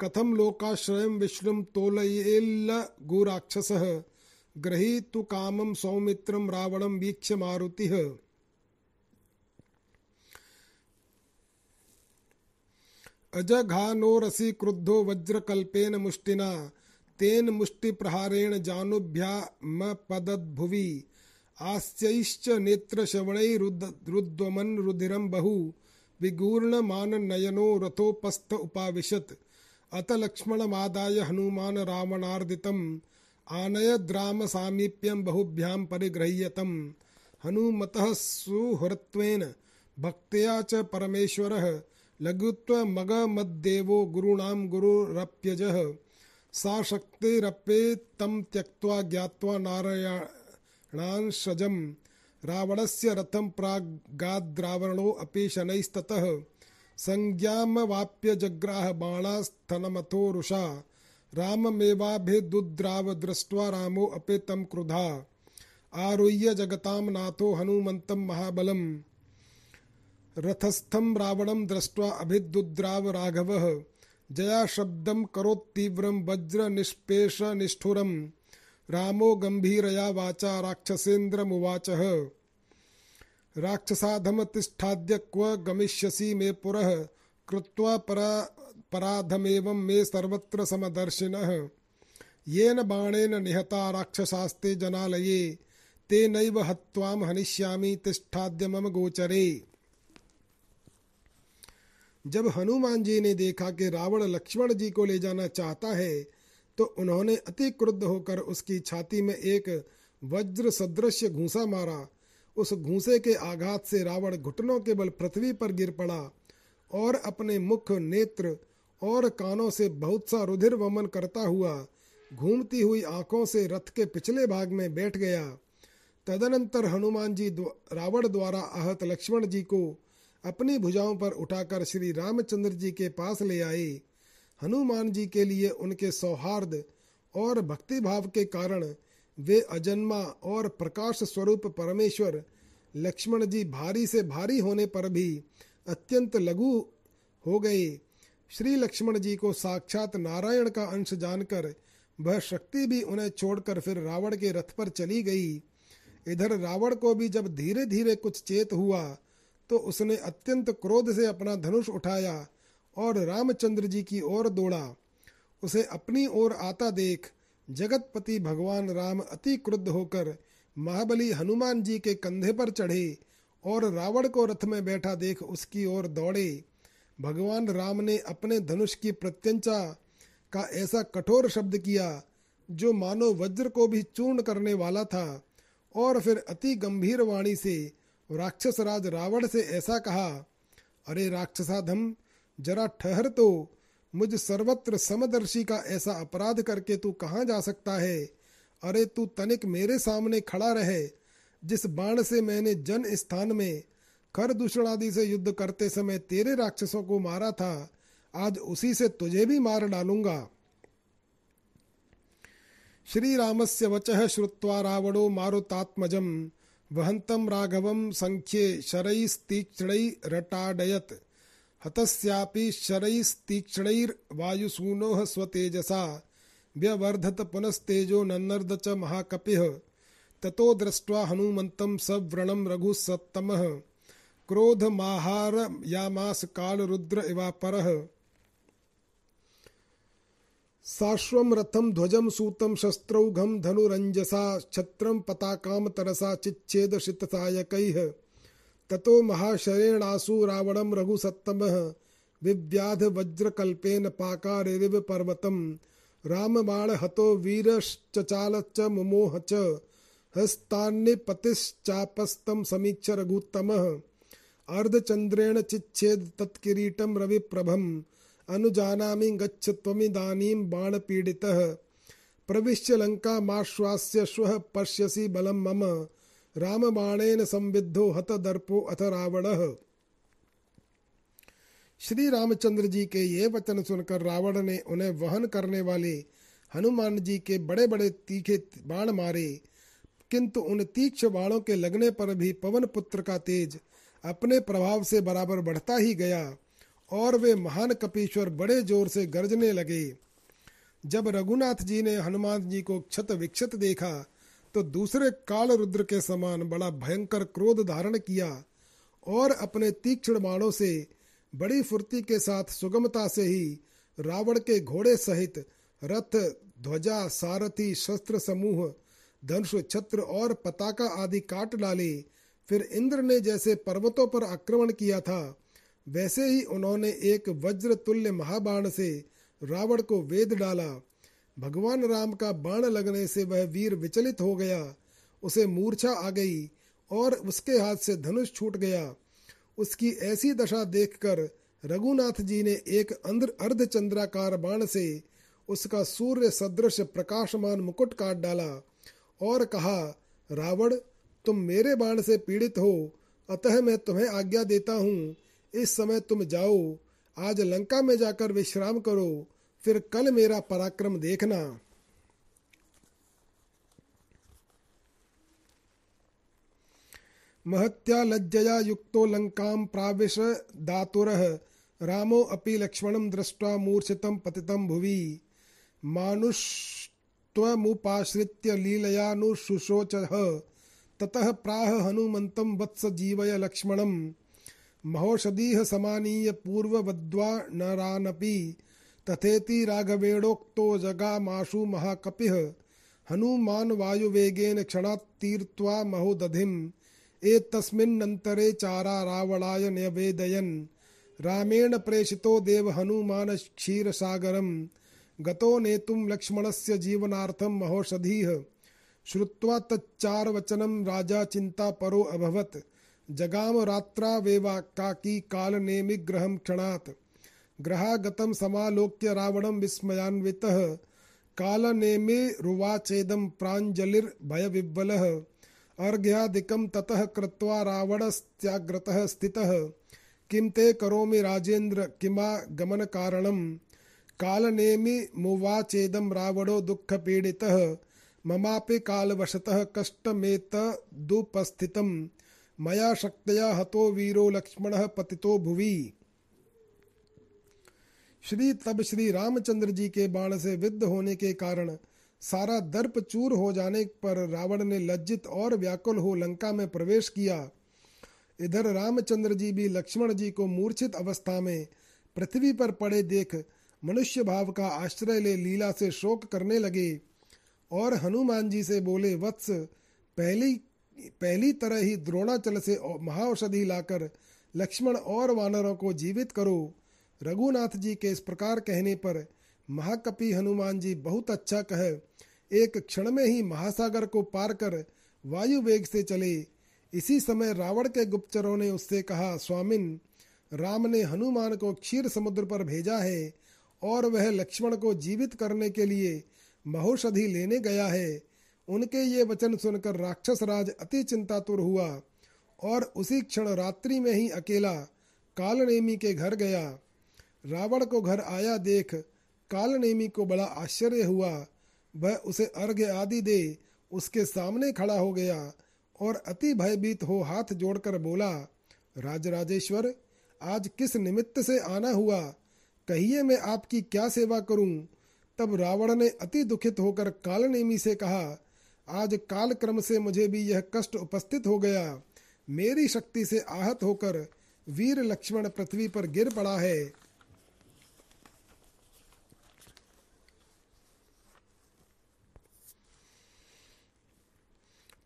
S1: कथं लोकाश्रयं विष्णुं तोलयेल्ल गुराक्षसः, ग्रहीतु कामं सौमित्रं रावणं वीक्ष्य मारुतिः। अजघानो रसि क्रुद्धो वज्रकल्पेन मुष्टिना, तेन मुष्टिप्रहारेण जानुभ्यामपदद्भुवि आस्यैश्च नेत्रश्रवणैरुद्वमन् रुधिरं बहु, विगूर्णमाननयनो रथोपस्थ उपाविशत्। अत लक्ष्मणमादाय हनुमान रावणार्दितम् आनयद्राम सामीप्यं बहुभ्यां परिगृह्यतम् हनुमतः सुहृत्वेन भक्त्या च परमेश्वरः लघुत्वमगमद्देवो गुरूणां गुरुरप्यजः। सा शक्तिरप्ये तं त्यक्त्वा ज्ञात्वा नारायणांशजं रावणस्य रथं प्रागाद्रावणोऽपि शनैस्ततः। संज्ञामवाप्य जग्राह बाणास्थनमथो रुषा। राममेवाभिदुद्राव दृष्ट्वा रामो अपि क्रुधा। आरुह्य जगतां नाथो हनुमन्तं महाबलम् रथस्थं रावणं दृष्ट्वा अभिदुद्राव राघवः जया शब्दं करोत्तीव्रं, वज्रनिष्पेषनिष्ठुरम्। रामो गंभीरया वाचा राक्षसेन्द्रमुवाचः। राक्षसाधमतिष्ठाद्य क्व गमिष्यसि मे पुरः, कृत्वा परा, पराधमेवं मे सर्वत्र समदर्शिनः। येन बाणेन निहता राक्षसास्ते जनालये तेनैव हत्वाम हनिष्यामि, तिष्ठाद्य मम गोचरे। जब हनुमान जी ने देखा कि रावण लक्ष्मण जी को ले जाना चाहता है तो उन्होंने अति क्रुद्ध होकर उसकी छाती में एक वज्र सदृश घूसा मारा। उस घूसे के आघात से रावण घुटनों के बल पृथ्वी पर गिर पड़ा और अपने मुख, नेत्र और कानों से बहुत सा रुधिर वमन करता हुआ घूमती हुई आँखों से रथ के पिछले भाग में बैठ गया। तदनंतर हनुमान जी रावण द्वारा आहत लक्ष्मण जी को अपनी भुजाओं पर उठाकर श्री रामचंद्र जी के पास ले आए। हनुमान जी के लिए उनके सौहार्द और भक्ति भाव के कारण वे अजन्मा और प्रकाश स्वरूप परमेश्वर लक्ष्मण जी भारी से भारी होने पर भी अत्यंत लघु हो गए। श्री लक्ष्मण जी को साक्षात नारायण का अंश जानकर वह शक्ति भी उन्हें छोड़कर फिर रावण के रथ पर चली गई। इधर रावण को भी जब धीरे धीरे कुछ चेत हुआ तो उसने अत्यंत क्रोध से अपना धनुष उठाया और रामचंद्र जी की ओर दौड़ा। उसे अपनी ओर आता देख जगतपति भगवान राम अति क्रुद्ध होकर महाबली हनुमान जी के कंधे पर चढ़े और रावण को रथ में बैठा देख उसकी ओर दौड़े। भगवान राम ने अपने धनुष की प्रत्यंचा का ऐसा कठोर शब्द किया, जो मानो वज्र को भी चूर्ण करने वाला था, और फिर अति गंभीर वाणी से राक्षस राज रावण से ऐसा कहा, अरे राक्षसाधम जरा ठहर तो मुझ सर्वत्र समदर्शी का ऐसा अपराध करके तू कहाँ जा सकता है? अरे तू तनिक मेरे सामने खड़ा रहे, जिस बाण से मैंने जन स्थान में खर दूषण आदि से युद्ध करते समय तेरे राक्षसों को मारा था, आज उसी से तुझे भी मार डालूँगा। श्री रामस्य वचः श्रुत्वा रावणो मारुतात्मजम वहंतम राघवम संख्ये शरैस्तीक्ष्णैरटाडयत् हतस्यापि शरैस्तीक्ष्णैर्वायुसूनोः स्वतेजसा। व्यवर्धत पुनस्तेजो नन्नर्द च महाकपिः। ततो दृष्ट्वा हनुमन्तं सव्रणं रघुसत्तमः। क्रोधमाहारयामास कालरुद्र इवापरः। साश्वम रथम ध्वजम सूतम शस्त्रौघम धनुरंजसा छत्रम पताकाम तरसा चिच्छेद शितसायकैः ततो महाशरेणासु रावणम रघुसत्तमः। विव्याध वज्रकल्पेन पाकारिव पर्वतम। रामबाण हतो वीरश्चचालच्च मुमोह च हस्तान्निपतिश्चापस्तं समीक्ष रघुत्तमः। अर्धचन्द्रेण चिच्छेद तत्किरीटं रविप्रभम्। अनुजानामि गच्छ त्वमिदानीं बाणपीडितः। प्रविश्य लङ्कामाश्वास्य श्वः पश्यसि बलं मम। रामबाणेन संविद्धो हत दर्पो अथ रावण। श्री रामचंद्र जी के ये वचन सुनकर रावण ने उन्हें वहन करने वाले हनुमान जी के बड़े बड़े तीखे बाण मारे। किंतु उन तीक्ष बाणों के लगने पर भी पवन पुत्र का तेज अपने प्रभाव से बराबर बढ़ता ही गया और वे महान कपीश्वर बड़े ज़ोर से गरजने लगे। जब रघुनाथ जी ने हनुमान जी को क्षत विक्षत देखा तो दूसरे काल रुद्र के समान बड़ा भयंकर क्रोध धारण किया और अपने तीक्ष्ण बाणों से, बड़ी फुर्ती के साथ सुगमता से ही रावण के घोड़े सहित रथ, ध्वजा, सारथी, शस्त्र समूह, धनुष, छत्र और पताका आदि काट डाले। फिर इंद्र ने जैसे पर्वतों पर आक्रमण किया था, वैसे ही उन्होंने एक वज्र तुल्य महाबाण से रावण को वेद डाला। भगवान राम का बाण लगने से वह वीर विचलित हो गया। उसे मूर्छा आ गई और उसके हाथ से धनुष छूट गया। उसकी ऐसी दशा देखकर रघुनाथ जी ने एक अर्धचंद्राकार बाण से उसका सूर्य सदृश प्रकाशमान मुकुट काट डाला और कहा, रावण, तुम मेरे बाण से पीड़ित हो। अतः मैं तुम्हें आज्ञा देता हूँ। इस समय तुम जाओ। आज लंका में जाकर विश्राम करो। फिर कल मेरा पराक्रम देखना। महत्या लज्जया युक्तो लंकां प्राविश दातुरः, रामो अपि लक्ष्मणं दृष्ट्वा मूर्छितं पतितं भुवि। मानुष्त्वमुपाश्रित्य लीलयानुशुशोचः, ततः प्राह हनुमन्तं वत्स जीवय लक्ष्मणम्। महौषधीः समानीय पूर्ववद्वा नरानपि तथेति राघवेणोक्तो जगामाशु महाकपिः। हनुमान वायुवेगेन क्षणात्तीर्त्वा महोदधिम्। एतस्मिन्नन्तरे चारा रावणाय न्यवेदयन्। रामेण प्रेषितो देव हनुमान क्षीरसागरम्। गतो नेतुं लक्ष्मणस्य जीवनार्थं महोषधीः। श्रुत्वा तच्चारवचनं राजा चिन्तापरो अभवत्। जगाम रात्रावेवा काकी कालनेमिग्रहं क्षणात्। ग्रहागतं समालोक्य रावणं विस्मयान्वितः कालनेमिरुवाचेदं प्राञ्जलिर्भयविह्वलः अर्घ्यादिकं ततः कृत्वा रावणस्त्याग्रतः स्थितः। किं ते करोमि राजेन्द्र, किमा गमनकारणं? कालनेमिमुवाचेदं रावणो दुःखपीडितः, ममापि कालवशतः कष्टमेतदुपस्थितम् मया शक्तया हतो वीरो लक्ष्मणः पतितो भुवि। श्री तब श्री रामचंद्र जी के बाण से विद्ध होने के कारण सारा दर्प चूर हो जाने पर रावण ने लज्जित और व्याकुल हो लंका में प्रवेश किया। इधर रामचंद्र जी भी लक्ष्मण जी को मूर्छित अवस्था में पृथ्वी पर पड़े देख मनुष्य भाव का आश्रय ले लीला से शोक करने लगे और हनुमान जी से बोले, वत्स, पहली पहली तरह ही द्रोणाचल से महाऔषधि लाकर लक्ष्मण और वानरों को जीवित करो। रघुनाथ जी के इस प्रकार कहने पर महाकपि हनुमान जी बहुत अच्छा कह। एक क्षण में ही महासागर को पार कर वायु वेग से चले। इसी समय रावण के गुप्तचरों ने उससे कहा, स्वामिन, राम ने हनुमान को क्षीर समुद्र पर भेजा है और वह लक्ष्मण को जीवित करने के लिए महौषधि लेने गया है। उनके ये वचन सुनकर राक्षस राज अति चिंतातुर हुआ और उसी क्षण रात्रि में ही अकेला कालनेमी के घर गया। रावण को घर आया देख, कालनेमी को बड़ा आश्चर्य हुआ। वह उसे अर्घ्य आदि दे, उसके सामने खड़ा हो गया और अति भयभीत हो हाथ जोड़कर बोला, राजराजेश्वर, आज किस निमित्त से आना हुआ? कहिए मैं आपकी क्या सेवा करूँ? तब रावण ने अति दुखित होकर कालनेमी से कहा, आज काल क्रम से मुझे भी यह कष्ट उपस्थित हो गया। मेरी शक्ति से आहत होकर वीर लक्ष्मण पृथ्वी पर गिर पड़ा है।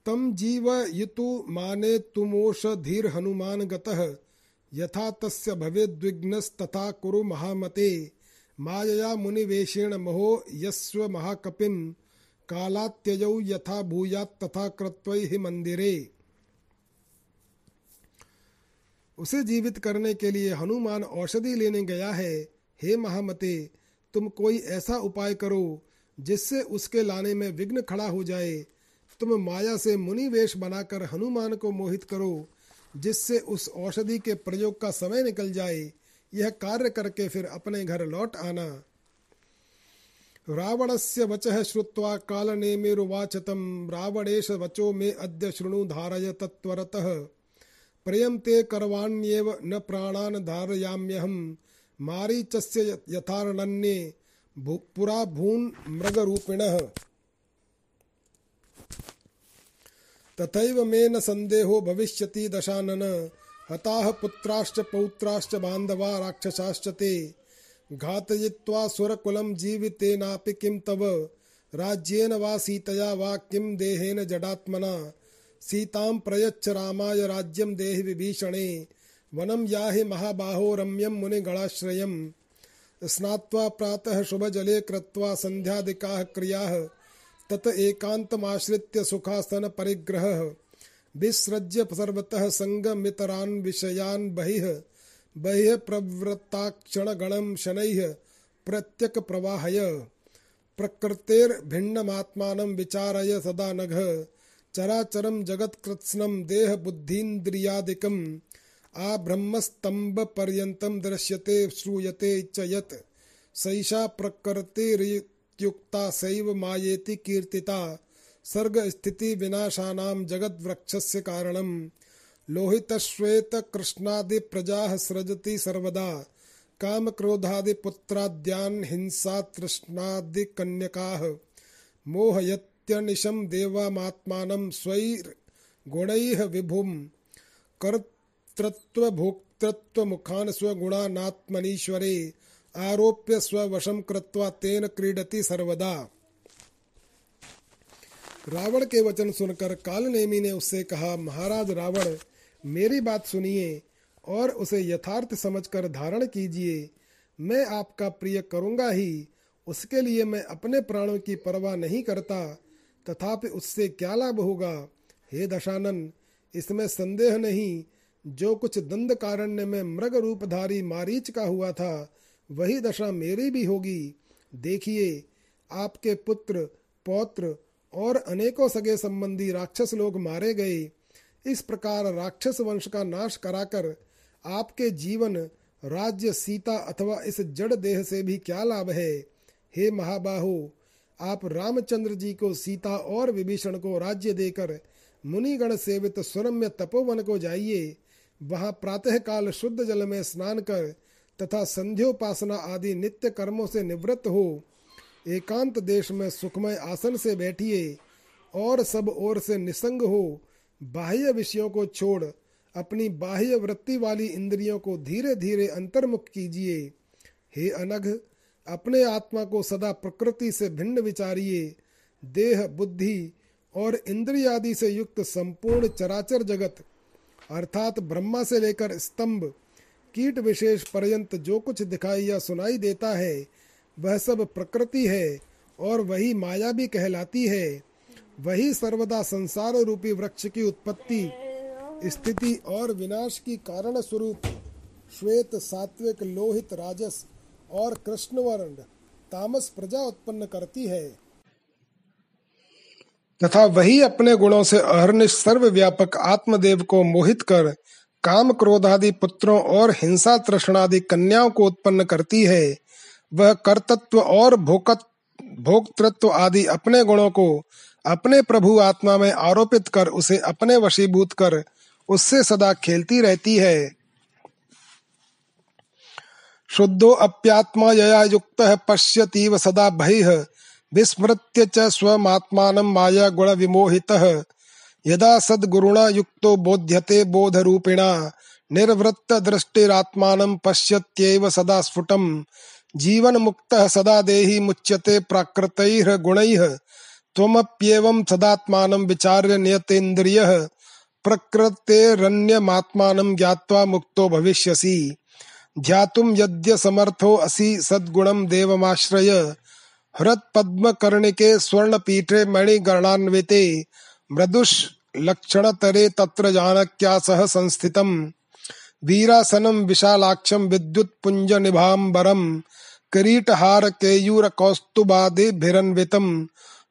S1: तम जीव युतु माने तुमोष धीर हनुमान गतः यथा तस्य भवेद्विघ्नस्तथा कुरु महामते। मायया मुनिवेशेण महो यस्व महाकपिम कालात्यजौ यथा भूयात तथा कृत्वै मंदिरे उसे जीवित करने के लिए हनुमान औषधि लेने गया है। हे महामते, तुम कोई ऐसा उपाय करो जिससे उसके लाने में विघ्न खड़ा हो जाए। तुम माया से मुनि वेश बनाकर हनुमान को मोहित करो, जिससे उस औषधि के प्रयोग का समय निकल जाए। यह कार्य करके फिर अपने घर लौट आना। रावण से वच श्रुवा काल नेमेरुवाच तम रावणेश वचो मे अद्य शृणु धारय तत्वरतः प्रियम ते करवाण्येव न प्राणान धारयाम्यहम, मारीचस्य यथारण्ये पुरा भून मृगरूपिणः। तथैव मे न संदेहो भविष्यति दशानन। हताः पुत्राश्च पौत्राश्च बान्धवा राक्षसाश्च ते। घातयित्वा सुरकुलं जीवितेनापि किं तव? राज्येन वा सीतया वा किं देहेन जडात्मना? सीतां प्रयच्छ रामाय राज्यं देहि विभीषणे। वनं याहि महाबाहो रम्यं मुनिगणाश्रयं स्नात्वा प्रातः शुभजले कृत्वा सन्ध्यादिकाः क्रियाः। तत एकांतमाश्रित्य सुखासन परिग्रह। विसृज्य सर्वतः संगमितरान विषयान बहिः। बहिः प्रवृत्ताक्षण गणम शनैः प्रत्यक प्रवाहय प्रकृतेर्भिन्नमात्मानं विचारय सदा नघ। चराचरं जगत्कृत्स्नं देह बुद्धीन्द्रियादिकम् आब्रह्मस्तम्भपर्यन्तं दृश्यते, श्रूयते च यत्। सैषा प्रकृतिर् युक्ता सैव मायेति कीर्तिता। सर्ग स्थिति विनाशानां जगद वृक्षस्य कारणं लोहितश्वेत कृष्णादि प्रजाः सृजति सर्वदा। काम क्रोधादि पुत्राद्यान् हिंसा तृष्णादि कन्यकाः मोहयत्यनिशं देवामात्मानं स्वैर्गुणैः विभुं कर्तृत्वभोक्तृत्वमुखान् स्वगुणानात्मनीश्वरे। आरोप्य स्ववशम कृत्वा तेन क्रीडति सर्वदा। रावण के वचन सुनकर कालनेमी ने उससे कहा, महाराज रावण, मेरी बात सुनिए और उसे यथार्थ समझकर धारण कीजिए। मैं आपका प्रिय करूँगा ही। उसके लिए मैं अपने प्राणों की परवाह नहीं करता। तथापि उससे क्या लाभ होगा? हे दशानन, इसमें संदेह नहीं। जो कुछ दंड कारण्य में मृग रूपधारी मारीच का हुआ था वही दशा मेरी भी होगी। देखिए, आपके पुत्र, पौत्र और अनेकों सगे संबंधी राक्षस लोग मारे गए। इस प्रकार राक्षस वंश का नाश कराकर आपके जीवन, राज्य सीता अथवा इस जड़ देह से भी क्या लाभ है? हे महाबाहो, आप रामचंद्र जी को सीता और विभीषण को राज्य देकर मुनिगण सेवित सुरम्य तपोवन को जाइए। वहाँ प्रातः काल शुद्ध जल में स्नान कर तथा संध्योपासना आदि नित्य कर्मों से निवृत्त हो, एकांत देश में सुखमय आसन से बैठिए और सब ओर से निसंग हो, बाह्य विषयों को छोड़ अपनी बाह्य वृत्ति वाली इंद्रियों को धीरे धीरे अंतर्मुख कीजिए। हे अनघ, अपने आत्मा को सदा प्रकृति से भिन्न विचारिए। देह, बुद्धि और इंद्रियादि से युक्त संपूर्ण चराचर जगत, अर्थात ब्रह्मा से लेकर स्तंभ कीट विशेष पर्यंत जो कुछ दिखाई या सुनाई देता है, वह सब प्रकृति है और वही माया भी कहलाती है। वही सर्वदा संसार रूपी वृक्ष की उत्पत्ति, स्थिति और विनाश की कारण स्वरूप, श्वेत, सात्विक, लोहित, राजस और कृष्णवर्ण तामस प्रजा उत्पन्न करती है। तथा वही अपने गुणों से अहरनिश सर्वव्यापक आत्मदेव को मोहित कर काम क्रोध आदि पुत्रों और हिंसा तृष्णादि कन्याओं को उत्पन्न करती है। वह कर्तत्व और भोकत, भोक्तृत्व आदि अपने गुणों को अपने प्रभु आत्मा में आरोपित कर उसे अपने वशीभूत कर उससे सदा खेलती रहती है। शुद्धो अप्यात्मा यया युक्त पश्यतीव सदा बहिः विस्मृत्य च स्वमात्मानं माया गुण विमोहितः। यदा सद्गुरुणा युक्तो बोध्यते बोधरूपिणा निर्वृत्त दृष्टिरात्मानं पश्यत्येव सदा स्फुटम् जीवन मुक्त सदा देहि मुच्यते प्राकृतैर्गुणैः त्वमप्येवं सदात्मानं विचार्य नियतेन्द्रियः। प्रकृतेरन्यमात्मानं ज्ञात्वा मुक्तो भविष्यसि। ध्यातुं यद्य समर्थो असि सद्गुणं देवमाश्रय। हृत्पद्मकर्णिके स्वर्णपीठे मणिगणान्विते। मृदुष लक्षणतरे तत्र जानक्या सह संस्थितम्। वीरासनं विशालाक्षं विद्युत्पुञ्जनिभाम्बरम् किरीटहार केयूर कौस्तुभादिभिरन्वितम्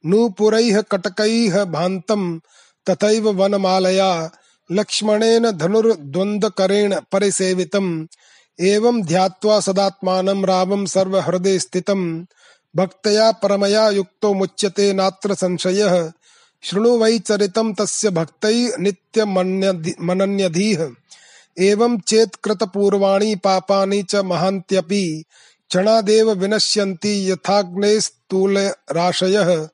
S1: नूपुरैः कटकैः भान्तम्। तथैव वनमालया। लक्ष्मणेन धनुर्द्वन्द्वकरेण परिसेवितम्। एवं ध्यात्वा सदात्मानं रामं सर्वहृदय स्थितम्। भक्तया परमया युक्तो मुच्यते नात्र संशयः। शृणु वै चरितं तस्य भक्तै नित्यमनन्यधीः एवं चेत् कृतपूर्वाणि पापानि च महान्त्यपि क्षणादेव विनश्यन्ति यथाग्नेस्तूलराशयः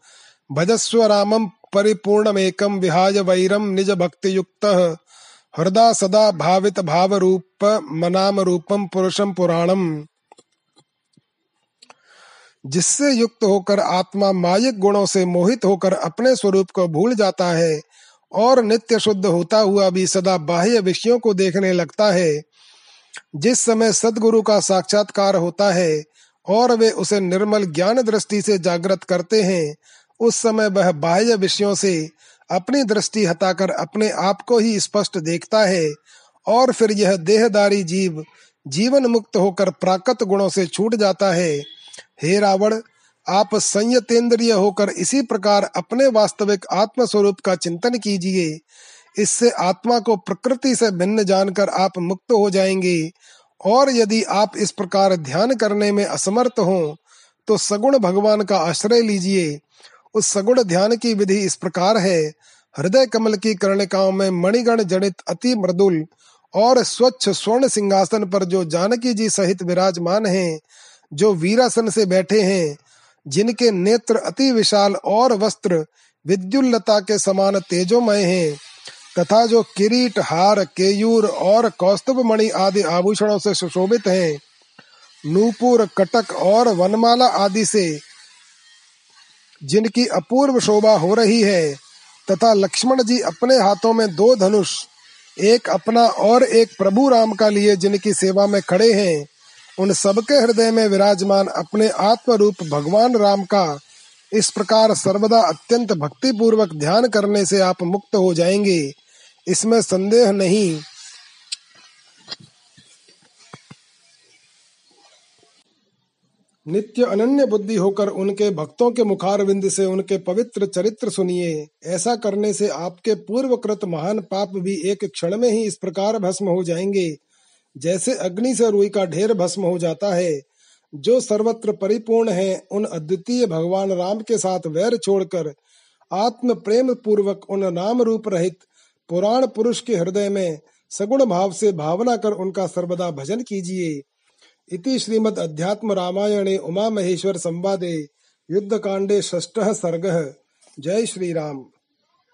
S1: भजस्व रामं परिपूर्णमेकं विहाय वैरं निज भक्तियुक्तः हृदा सदा भावित भाव रूप मनाम रूपम पुरुषम पुराणम। जिससे युक्त होकर आत्मा मायिक गुणों से मोहित होकर अपने स्वरूप को भूल जाता है और नित्य शुद्ध होता हुआ भी सदा बाह्य विषयों को देखने लगता है। जिस समय सदगुरु का साक्षात्कार होता है और वे उसे निर्मल ज्ञान दृष्टि से जागृत करते हैं, उस समय वह बाह्य विषयों से अपनी दृष्टि हटाकर अपने आप को ही स्पष्ट देखता है और फिर यह देहदारी जीव जीवन मुक्त होकर प्राकृत गुणों से छूट जाता है। हे रावण, आप संयतेंद्रिय होकर इसी प्रकार अपने वास्तविक आत्म स्वरूप का चिंतन कीजिए। इससे आत्मा को प्रकृति से भिन्न जानकर आप मुक्त हो जाएँगे। और यदि आप इस प्रकार ध्यान करने में असमर्थ हो तो सगुण भगवान का आश्रय लीजिए। उस सगुण ध्यान की विधि इस प्रकार है। हृदय कमल की कर्णिकाओं में मणिगण जड़ित अति मृदुल और स्वच्छ स्वर्ण सिंहासन पर जो जानकी जी सहित विराजमान हैं जो वीरासन से बैठे हैं, जिनके नेत्र अति विशाल और वस्त्र विद्युल्लता के समान तेजोमय हैं, तथा जो किरीट, हार, केयूर और कौस्तुभ मणि आदि आभूषणों से सुशोभित हैं, नूपुर, कटक और वनमाला आदि से, जिनकी अपूर्व शोभा हो रही है, तथा लक्ष्मण जी अपने हाथों में दो धनुष, एक अपना और एक प्रभु राम का लिए जिनकी सेवा में खड़े हैं उन सबके हृदय में विराजमान अपने आत्म रूप भगवान राम का इस प्रकार सर्वदा अत्यंत भक्ति पूर्वक ध्यान करने से आप मुक्त हो जाएँगे। इसमें संदेह नहीं। नित्य अनन्य बुद्धि होकर उनके भक्तों के मुखारविंद से उनके पवित्र चरित्र सुनिए। ऐसा करने से आपके पूर्वकृत महान पाप भी एक क्षण में ही इस प्रकार भस्म हो जाएँगे। जैसे अग्नि से रुई का ढेर भस्म हो जाता है, जो सर्वत्र परिपूर्ण है, उन अद्वितीय भगवान राम के साथ वैर छोड़कर आत्म प्रेम पूर्वक उन नाम रूप रहित पुराण पुरुष के हृदय में सगुण भाव से भावना कर उनका सर्वदा भजन कीजिए। इति श्रीमद् अध्यात्म रामायणे उमा महेश्वर संवादे युद्ध कांडे षष्ठ सर्ग। जय श्री राम